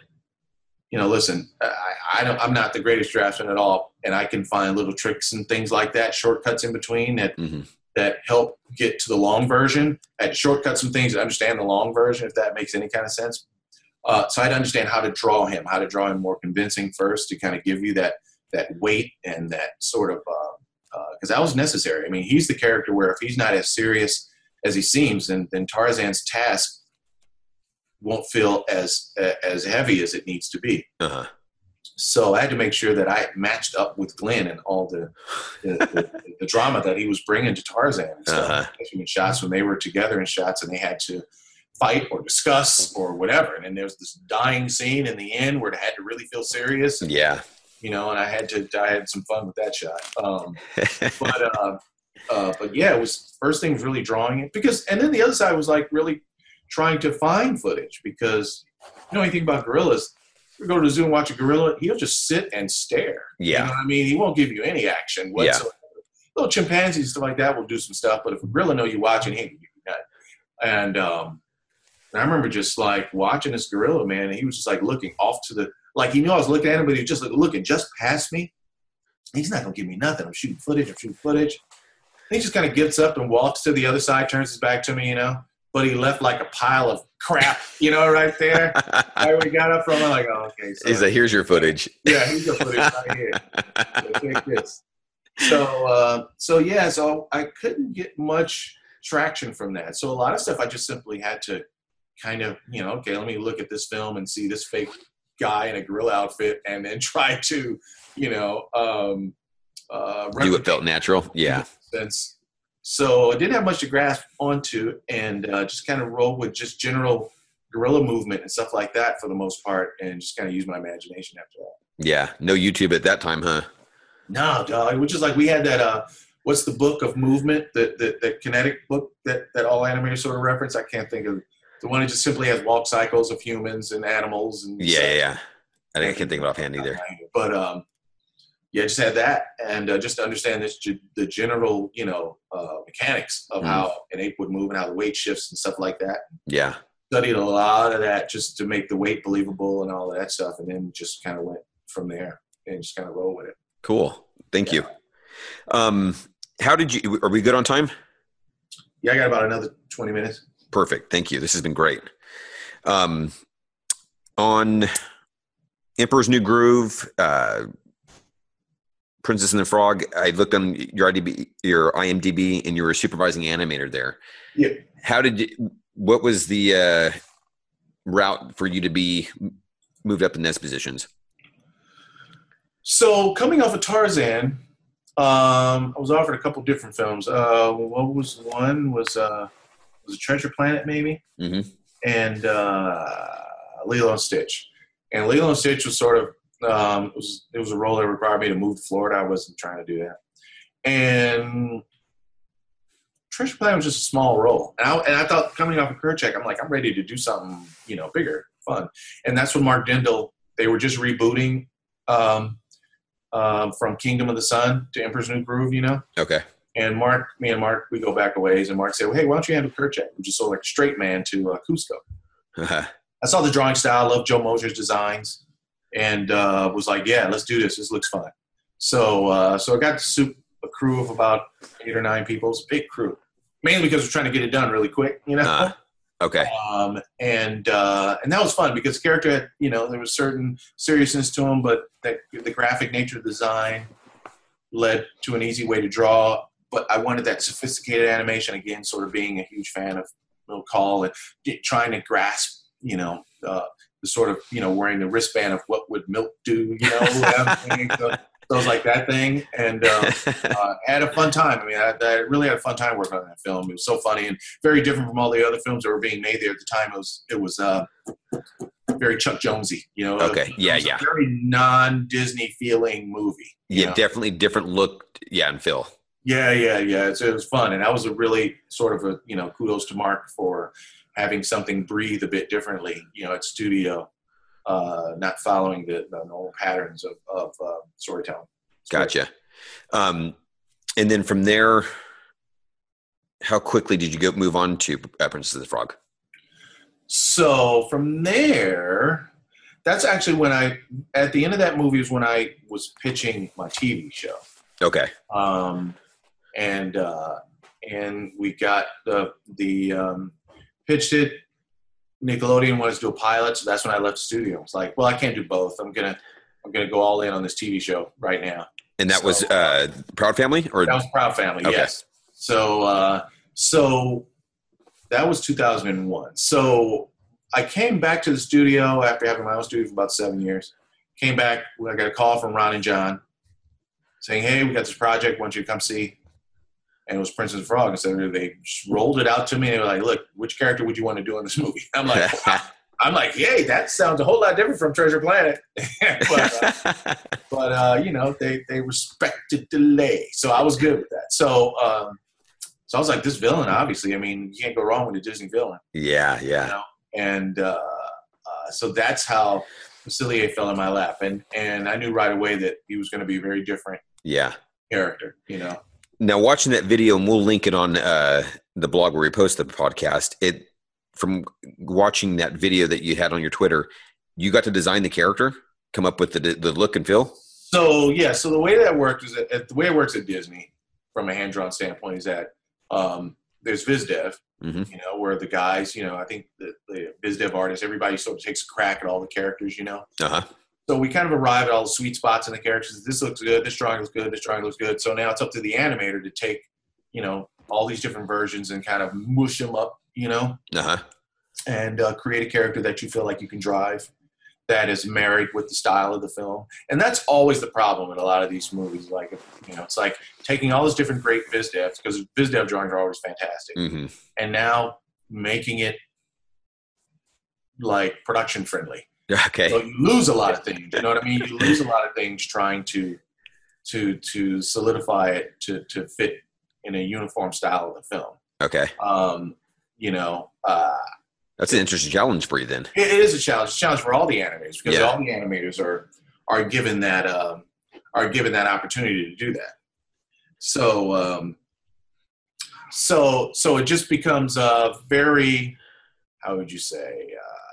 S2: you know listen I, I don't i'm not the greatest draftsman at all and i can find little tricks and things like that shortcuts in between that
S1: Mhm.
S2: that help get to the long version. I had to shortcut some things to understand the long version if that makes any kind of sense. Uh, so i had to understand how to draw him how to draw him more convincing first to kind of give you that that weight and that sort of because that was necessary. I mean he's the character where if he's not as serious as he seems then, then tarzan's task won't feel as as heavy as it needs to be
S1: Uh-huh.
S2: so I had to make sure that I matched up with Glen and all the the, the, the drama that he was bringing to Tarzan. And stuff.
S1: Uh-huh.
S2: In shots when they were together in shots and they had to fight or discuss or whatever. And then there was this dying scene in the end where it had to really feel serious. And,
S1: Yeah.
S2: You know, and I had to I had some fun with that shot. Um, but uh, uh, but yeah, it was first thing was really drawing it because, and then the other side was like really trying to find footage because you know anything about gorillas. You go to the zoo and watch a gorilla, he'll just sit and stare. You
S1: Yeah.
S2: know what I mean? He won't give you any action whatsoever. Little chimpanzees stuff like that will do some stuff, but if a gorilla know you watching, he ain't gonna give. And um, and I remember just like watching this gorilla man, and he was just like looking off to the like he knew I was looking at him, but he was just like looking just past me. He's not gonna give me nothing. I'm shooting footage. I'm shooting footage. he just kind of gets up and walks to the other side, turns his back to me, you know. But he left like a pile of crap, you know, right there. I we got up from, I'm like, oh, okay.
S1: So He's like, here's your footage.
S2: Yeah, here's your footage right here. Take this. So, uh, so yeah, so I couldn't get much traction from that. So a lot of stuff I just simply had to kind of, you know, okay, let me look at this film and see this fake guy in a gorilla outfit and then try to, you know, um, uh,
S1: do what felt natural. Yeah.
S2: Sense. So I didn't have much to grasp onto and uh, just kind of roll with just general gorilla movement and stuff like that for the most part and just kind of use my imagination after that.
S1: Yeah. No YouTube at that time, huh?
S2: No, dog. Which is like we had that, uh, what's the book of movement, the, the, the kinetic book that, that all animators sort of reference? I can't think of the one that just simply has walk cycles of humans and animals. And
S1: yeah, yeah, yeah. I think I can't think of offhand either.
S2: But um, yeah, just had that, and uh, just to understand this, the general, you know, uh, mechanics of mm. how an ape would move and how the weight shifts and stuff like that.
S1: Yeah,
S2: studied a lot of that just to make the weight believable and all of that stuff, and then just kind of went from there and just kind of roll with it.
S1: Cool. Thank yeah. you. Um, how did you? Are we good on time?
S2: Yeah, I got about another twenty minutes.
S1: Perfect. Thank you. This has been great. Um, on Emperor's New Groove, uh, Princess and the Frog. I looked on your IMDb, your IMDb, and you were a supervising animator there.
S2: Yeah.
S1: How did you? What was the uh, route for you to be moved up in those positions?
S2: So coming off of Tarzan, um, I was offered a couple different films. Uh, what was one was uh, was a Treasure Planet maybe,
S1: mm-hmm.
S2: and uh, Lilo and Stitch. And Lilo and Stitch was sort of um, it was it was a role that required me to move to Florida. I wasn't trying to do that. And Treasure Planet was just a small role, and I, and I thought coming off of Kerchak, I'm like I'm ready to do something you know bigger, fun. And that's when Mark Dindal they were just rebooting um, um, from Kingdom of the Sun to Emperor's New Groove, you know.
S1: Okay.
S2: And Mark, me and Mark, we go back a ways, and Mark said, well, "Hey, why don't you handle Kerchak, which is sort of like a straight man to uh, Kuzco." I saw the drawing style, loved Joe Moshier's designs, and uh, was like, "Yeah, let's do this. This looks fun." So, uh, so I got to soup a crew of about eight or nine people. It's a big crew, mainly because we're trying to get it done really quick, you know. Uh,
S1: okay.
S2: Um, and uh, and that was fun because the character had, you know, there was certain seriousness to him, but that, the graphic nature of the design led to an easy way to draw but I wanted that sophisticated animation again. Sort of being a huge fan of Milt Kahl and trying to grasp, you know, uh, the sort of you know wearing the wristband of what would Milt do, you know, so, so like that thing, and uh, uh, had a fun time. I mean, I, I, really had a fun time working on that film. It was so funny and very different from all the other films that were being made there at the time. It was it was uh, very Chuck Jonesy, you know.
S1: Okay, yeah, yeah.
S2: very non Disney feeling movie.
S1: Yeah, know? definitely different look. Yeah, and feel.
S2: Yeah, yeah, yeah. It's, it was fun, and that was a really sort of a you know kudos to Mark for having something breathe a bit differently. You know, at studio, uh, not following the, the normal patterns of, of uh, storytelling.
S1: Gotcha. Um, and then from there, how quickly did you go move on to uh, Princess of the Frog?
S2: So from there, that's actually when I at the end of that movie is when I was pitching my TV show.
S1: Okay.
S2: Um, and uh, and we got the the um, pitched it. Nickelodeon wanted to do a pilot, so that's when I left the studio. It's like, well, I can't do both. I'm gonna I'm gonna go all in on this TV show right now.
S1: And that so, was uh, Proud Family, or
S2: that was Proud Family. Okay. Yes. So uh, so that was 2001. So I came back to the studio after having my own studio for about seven years. Came back. I got a call from Ron and John saying, "Hey, we got this project. want you to come see?" And it was Princess Frog. And so they rolled it out to me. And they were like, "Look, which character would you want to do in this movie?" I'm like, "I'm like, hey, that sounds a whole lot different from Treasure Planet." but, uh, but uh, you know, they they respected delay, so I was good with that. So. Um, so I was like, this villain, obviously. I mean, you can't go wrong with a Disney villain.
S1: Yeah, yeah. You know?
S2: And uh, uh so that's how Facilier fell in my lap, and and I knew right away that he was going to be a very different.
S1: Yeah.
S2: Character, you know
S1: now watching that video and we'll link it on uh, the blog where we post the podcast it from watching that video that you had on your twitter you got to design the character come up with the, the look and feel
S2: So yeah, so the way that works is that the way it works at Disney, from a hand drawn standpoint, is that um, there's VizDev,
S1: Mhm.
S2: you know, where the guys, you know, I think the, the VizDev artists, everybody sort of takes a crack at all the characters, you know.
S1: Uh huh.
S2: So we kind of arrive at all the sweet spots in the characters. This looks good. This drawing looks good. This drawing looks good. So now it's up to the animator to take, you know, all these different versions and kind of mush them up, you know,
S1: Uh huh.
S2: and uh, create a character that you feel like you can drive that is married with the style of the film. And that's always the problem with a lot of these movies. Like, you know, it's like taking all those different great viz devs because viz dev drawings are always fantastic,
S1: hmm
S2: and now making it like production friendly.
S1: Okay.
S2: So you lose a lot of things. You know what I mean? You lose a lot of things trying to to to solidify it to to fit in a uniform style of the film.
S1: Okay.
S2: Um, you know, uh,
S1: That's an interesting challenge for you then.
S2: it it is a challenge. It's a challenge for all the animators because
S1: Yeah.
S2: all the animators are are given that um, are given that opportunity to do that. So um, so so it just becomes a very how would you say uh,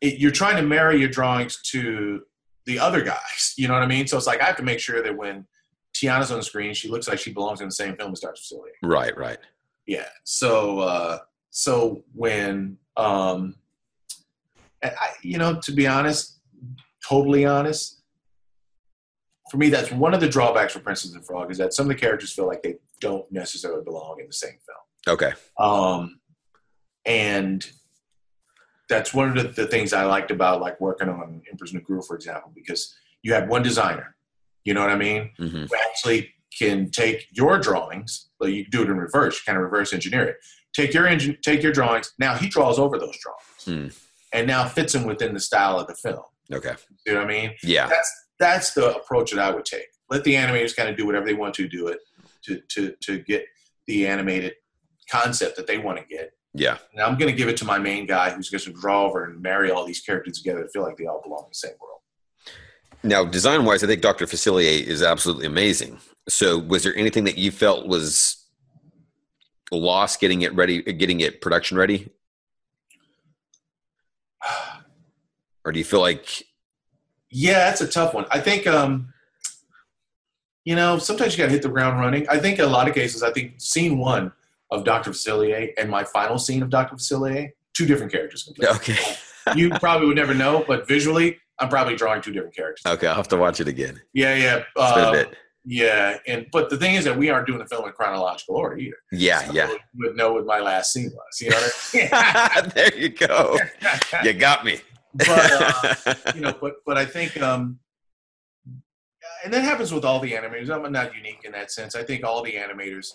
S2: it, you're trying to marry your drawings to the other guys. You know what I mean? So it's like I have to make sure that when Tiana's on the screen, she looks like she belongs in the same film as Dr. Facilier.
S1: Right. Right.
S2: Yeah. So uh, so when um, I, you know, to be honest, totally honest, for me, that's one of the drawbacks for Princess and Frog is that some of the characters feel like they don't necessarily belong in the same film.
S1: Okay.
S2: Um, and that's one of the, the things I liked about like working on Emperor's New Groove, for example, because you have one designer. You know what I mean?
S1: hmm
S2: who actually can take your drawings, but you do it in reverse, kind of reverse engineer it. Take your engine, take your drawings. Now he draws over those drawings,
S1: Hmm.
S2: and now fits them within the style of the film.
S1: Okay.
S2: You know what I mean?
S1: Yeah.
S2: That's that's the approach that I would take. Let the animators kind of do whatever they want to do it to to to get the animated concept that they want to get.
S1: Yeah.
S2: And I'm going to give it to my main guy who's going to draw over and marry all these characters together to feel like they all belong in the same world.
S1: Now, design wise, I think Dr. Facilier is absolutely amazing. So, was there anything that you felt was lost getting it ready, getting it production ready? Or do you feel like,
S2: Yeah, that's a tough one. I think, um, you know, sometimes you got to hit the ground running. I think in a lot of cases, I think scene one of Dr. Facilier and my final scene of Dr. Facilier, two different characters. Completely.
S1: okay,
S2: you probably would never know, but visually, I'm probably drawing two different characters.
S1: okay, I'll have to watch it again.
S2: Yeah, yeah.
S1: It's been a
S2: Uh,
S1: bit.
S2: yeah, and but the thing is that we aren't doing the film in chronological order either.
S1: Yeah,
S2: So
S1: yeah.
S2: You would know what my last scene was. You know what
S1: there you go. You got me.
S2: but uh, you know, but but I think, um, and that happens with all the animators. I'm not unique in that sense. I think all the animators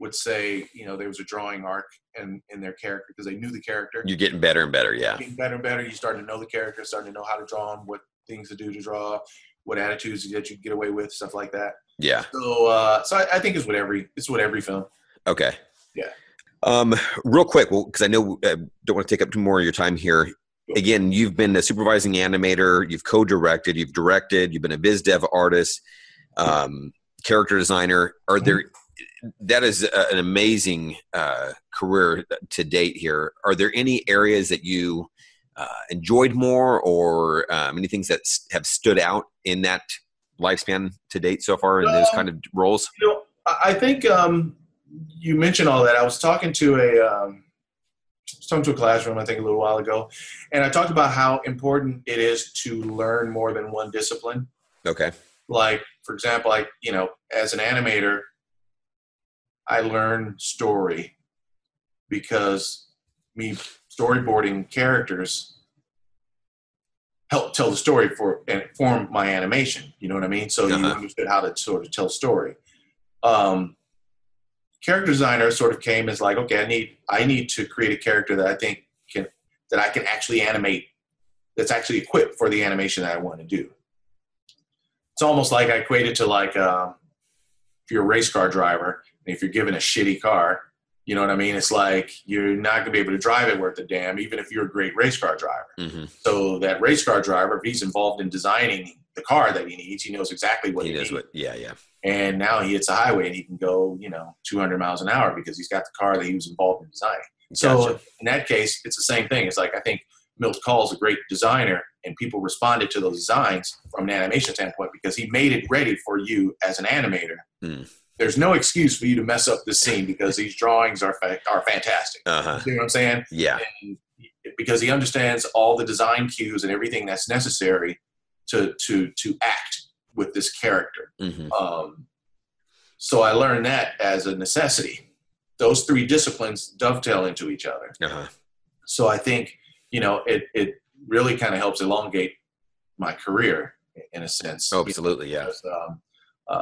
S2: would say, you know, there was a drawing arc in in their character because they knew the character.
S1: You're getting better and better. Yeah.
S2: Getting better and better. You start to know the character, starting to know how to draw them, what things to do to draw, what attitudes that you get away with, stuff like that.
S1: Yeah.
S2: So, uh, so I, I think it's what every it's what every film.
S1: Okay.
S2: Yeah.
S1: Um, real quick, well, because I know uh, don't want to take up too more of your time here. Again, you've been a supervising animator, you've co-directed, you've directed, you've been a viz dev artist, um, character designer. Are there? That is an amazing uh, career to date. Here, are there any areas that you uh, enjoyed more, or um, any things that have stood out in that lifespan to date so far in those
S2: Um,
S1: kind of roles?
S2: You know, I think um, you mentioned all that. I was talking to a um, talking to a classroom, I think, a little while ago, and I talked about how important it is to learn more than one discipline.
S1: Okay.
S2: Like, for example, like you know, as an animator, I learned story because me storyboarding characters help tell the story for and form my animation. You know what I mean? So you
S1: Uh-huh.
S2: understood how to sort of tell story. Um, character designer sort of came as like, okay, I need I need to create a character that I think can that I can actually animate that's actually equipped for the animation that I want to do. It's almost like I equate it to like um, if you're a race car driver and if you're given a shitty car, you know what I mean? It's like you're not gonna be able to drive it worth a damn, even if you're a great race car driver.
S1: hmm
S2: So that race car driver, if he's involved in designing the car that he needs, he knows exactly what
S1: He
S2: he,
S1: knows
S2: needs.
S1: what. Yeah. Yeah.
S2: And now he hits a highway and he can go, you know, 200 miles an hour because he's got the car that he was involved in designing. So in that case, it's the same thing. It's like I think Milt Kahl's a great designer and people responded to those designs from an animation standpoint because he made it ready for you as an animator.
S1: Mm.
S2: There's no excuse for you to mess up this scene because these drawings are fa- are fantastic.
S1: Uh-huh.
S2: You know what I'm saying?
S1: Yeah.
S2: And because he understands all the design cues and everything that's necessary to to to act with this character.
S1: hmm
S2: Um, so I learned that as a necessity. Those three disciplines dovetail into each other.
S1: Uh-huh.
S2: So I think you know it it really kind of helps elongate my career in a sense.
S1: Oh, absolutely. Yeah.
S2: Because, um, uh,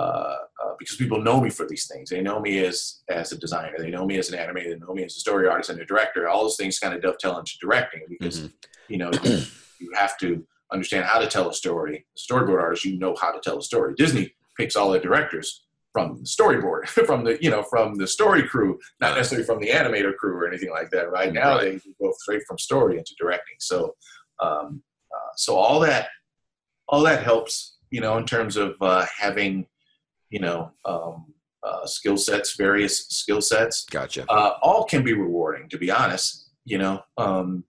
S2: uh, because people know me for these things. They know me as as a designer. They know me as an animator. They know me as a story artist and a director. All those things kind of dovetail into directing because
S1: Mhm.
S2: you know you, you have to understand how to tell a story. Storyboard artist, you know how to tell a story. Disney picks all their directors from the storyboard, from the you know from the story crew, not necessarily from the animator crew or anything like that. Right now,
S1: Right.
S2: they go straight from story into directing. So, um, uh, so all that, all that helps, you know, in terms of uh, having, you know, um, uh, skill sets, various skill sets
S1: Gotcha.
S2: uh, all can be rewarding to be honest you know um,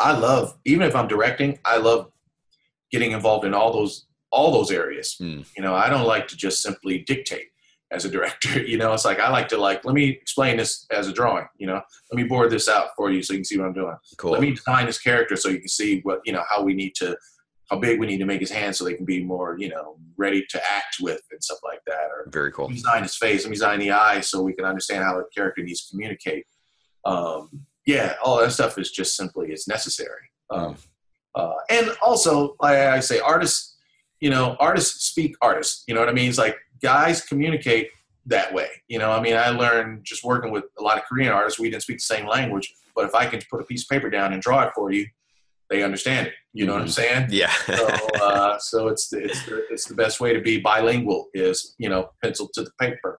S2: i love even if i'm directing i love getting involved in all those all those areas
S1: Mm.
S2: you know i don't like to just simply dictate as a director you know it's like i like to like let me explain this as a drawing you know let me board this out for you so you can see what i'm doing
S1: Cool.
S2: let me design this character so you can see what you know how we need to how big we need to make his hands so they can be more you know ready to act with and stuff like that or
S1: Very cool.
S2: design his face, let me design the eyes so we can understand how the character needs to communicate. Um, yeah, all that stuff is just simply it's necessary. Um, uh, and also, like I say, artists, you know, artists speak artists. You know what I mean? It's like guys communicate that way. You know, I mean, I learned just working with a lot of Korean artists. We didn't speak the same language, but if I can put a piece of paper down and draw it for you, they understand it. You know what I'm saying?
S1: Yeah.
S2: so, uh, so it's the, it's the, it's the best way to be bilingual is you know pencil to the paper,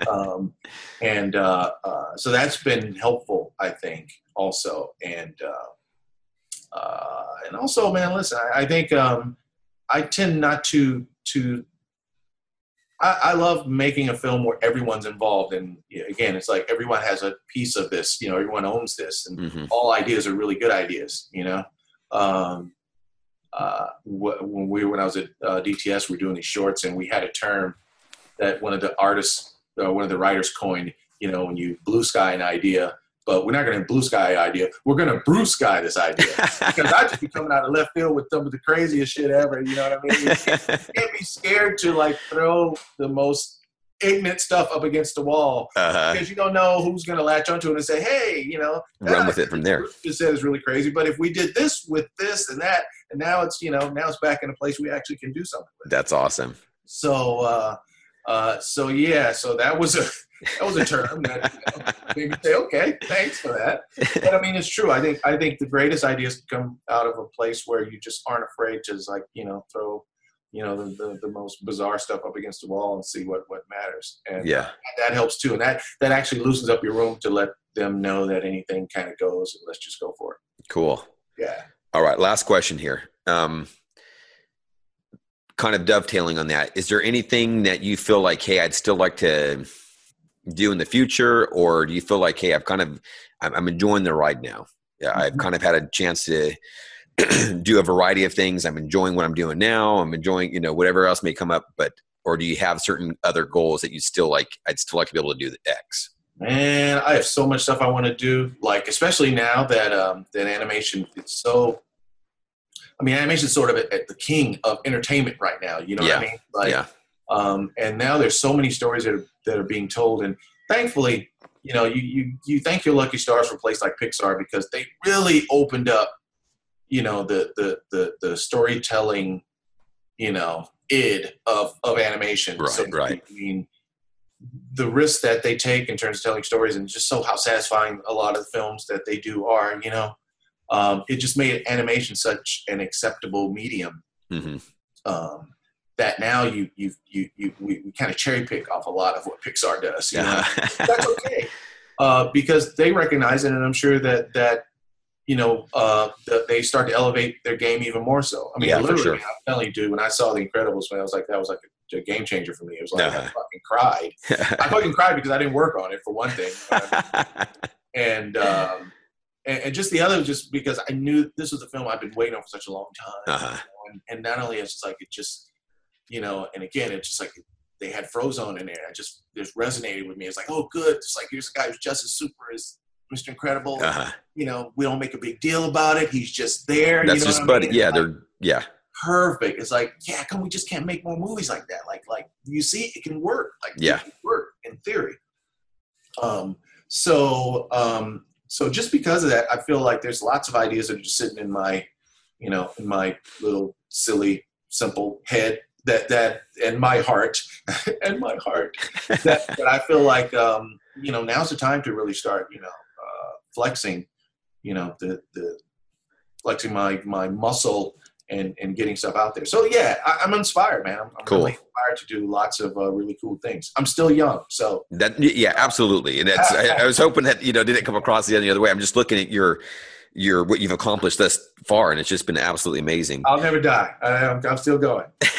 S2: um, and uh, uh, so that's been helpful I think also, and uh, uh, and also man, listen, I, I think um, I tend not to to. I, I love making a film where everyone's involved, and yeah, again, it's like everyone has a piece of this. You know, everyone owns this, and
S1: hmm
S2: all ideas are really good ideas. You know, um, uh, when we when I was at uh, DTS, we were doing these shorts, and we had a term that one of the artists, uh, one of the writers coined. You know, when you blue sky an idea, but we're not going to blue sky idea. We're going to blue sky this idea because I just be coming out of left field with some of the craziest shit ever. You know what I mean? You can't be scared to like throw the most ignorant stuff up against the wall
S1: uh-huh.
S2: because you don't know who's going to latch onto it and say, "Hey, you know,
S1: Run with it from there.
S2: Just said is really crazy, but if we did this with this and that, and now it's you know now it's back in a place we actually can do something with.
S1: That's awesome.
S2: So, uh, uh, so yeah, so that was a that was a term that you know, made me say, "Okay, thanks for that." But I mean, it's true. I think I think the greatest ideas come out of a place where you just aren't afraid to just like you know throw you know the, the, the most bizarre stuff up against the wall and see what what matters and
S1: Yeah.
S2: that helps too and that that actually loosens up your room to let them know that anything kind of goes and let's just go for it
S1: Cool.
S2: yeah
S1: All right. Last question here. Um, kind of dovetailing on that. Is there anything that you feel like, hey, I'd still like to do in the future, or do you feel like, hey, I've kind of, I'm, enjoying the ride now. Yeah, I've
S2: Mhm.
S1: kind of had a chance to do a variety of things. I'm enjoying what I'm doing now. I'm enjoying, you know, whatever else may come up. But or do you have certain other goals that you still like? I'd still like to be able to do the X.
S2: man i have so much stuff i want to do like especially now that um that animation is so i mean animation's sort of at, at the king of entertainment right now you know
S1: Yeah.
S2: what i mean like
S1: yeah.
S2: um, and now there's so many stories that are, that are being told and thankfully you know you, you you thank your lucky stars for a place like pixar because they really opened up you know the the the, the storytelling you know id of of animation
S1: Right,
S2: so
S1: right.
S2: i mean the risks that they take in terms of telling stories and just so how satisfying a lot of the films that they do are you know um, it just made animation such an acceptable medium
S1: hmm
S2: um, that now you you you, you we, we kind of cherry pick off a lot of what Pixar does. You know?
S1: Yeah.
S2: That's okay uh, because they recognize it, and I'm sure that that you know uh, that they start to elevate their game even more so. I mean,
S1: Yeah,
S2: literally,
S1: sure.
S2: I'm telling you, dude. When I saw The Incredibles, man, I was like, that was like a, a game changer for me. It was like I
S1: Uh-huh.
S2: fucking cried. I fucking cried because I didn't work on it for one thing, Um, and um, and, and just the other, just because I knew this was a film I've been waiting on for such a long time.
S1: Uh-huh.
S2: And, and not only it's just like it just, you know, and again, it's just like they had Frozone in there. It just just resonated with me. It's like, oh, good. It's like here's a guy who's just as super as Mr. Incredible.
S1: Uh-huh.
S2: You know, we don't make a big deal about it. He's just there.
S1: That's
S2: you know
S1: just,
S2: I mean?
S1: yeah,
S2: Like,
S1: they're yeah,
S2: perfect. It's like, yeah, come we just can't make more movies like that. Like, like you see, it can work. Like,
S1: Yeah.
S2: it can work in theory. Um, so, um, so just because of that, I feel like there's lots of ideas that are just sitting in my, you know, in my little silly, simple head that that and my heart and my heart that, that I feel like um, you know now's the time to really start you know uh, flexing you know the the flexing my my muscle and and getting stuff out there. So yeah, I, I'm inspired, man. I'm, I'm
S1: Cool.
S2: really inspired to do lots of uh, really cool things. I'm still young, so
S1: That yeah, absolutely. And that's I, I was hoping that you know didn't come across the any other way. I'm just looking at your your what you've accomplished thus far, and it's just been absolutely amazing.
S2: I'll never die. I, I'm, I'm still going.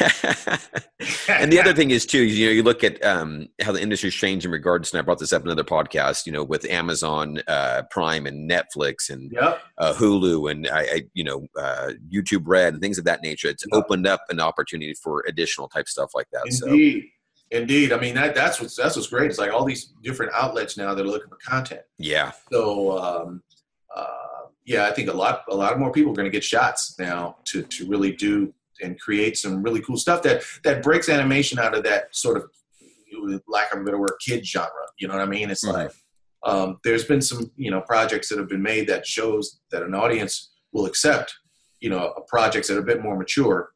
S1: and the other thing is too, you know, you look at um, how the industry's changed in regards, and I brought this up in another podcast, you know, with Amazon uh, Prime and Netflix and
S2: Yep.
S1: uh, Hulu and I, I you know, uh, YouTube Red and things of that nature. It's
S2: Yeah.
S1: opened up an opportunity for additional type stuff like that. So
S2: Indeed. Indeed. I mean that that's what's that's what's great. It's like all these different outlets now that are looking for content.
S1: yeah,
S2: So um, uh, yeah, I think a lot a lot more people are going to get shots now to to really do and create some really cool stuff that that breaks animation out of that sort of lack of a better word kid genre. You know what I mean? It's like um, there's been some you know projects that have been made that shows that an audience will accept you know projects that are a bit more mature.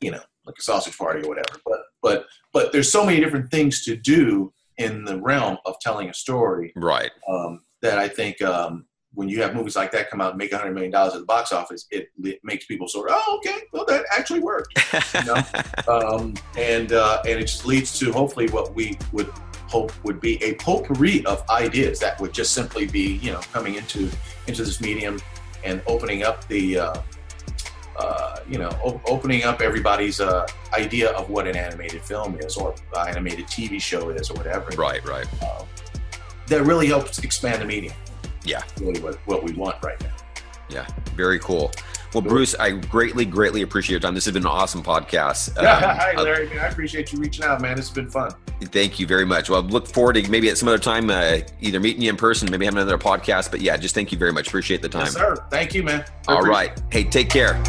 S2: You know, like a sausage party or whatever. But but but there's so many different things to do in the realm of telling a story
S1: right.
S2: um, that I think um, when you have movies like that come out and make $100 million at the box office, it, it makes people sort of, oh, okay, well, that actually worked. know? Um, and, uh, and it just leads to hopefully what we would hope would be a potpourri of ideas that would just simply be, you know, coming into, into this medium and opening up the, uh, uh, you know, o- opening up everybody's uh, idea of what an animated film is or animated TV show is or whatever
S1: right. Right.
S2: uh, that really helps expand the medium.
S1: Yeah.
S2: really what, what we want right now.
S1: Yeah. Very cool. Well, Bruce, I greatly, greatly appreciate your time. This has been an awesome podcast. Um,
S2: Hi,
S1: uh,
S2: Larry. Man, I appreciate you reaching out, man. It's been fun.
S1: Thank you very much. Well, I look forward to maybe at some other time, uh, either meeting you in person, maybe having another podcast. But yeah, just thank you very much. Appreciate the time.
S2: Yes, sir. Thank you, man. I
S1: All right. Hey, take care.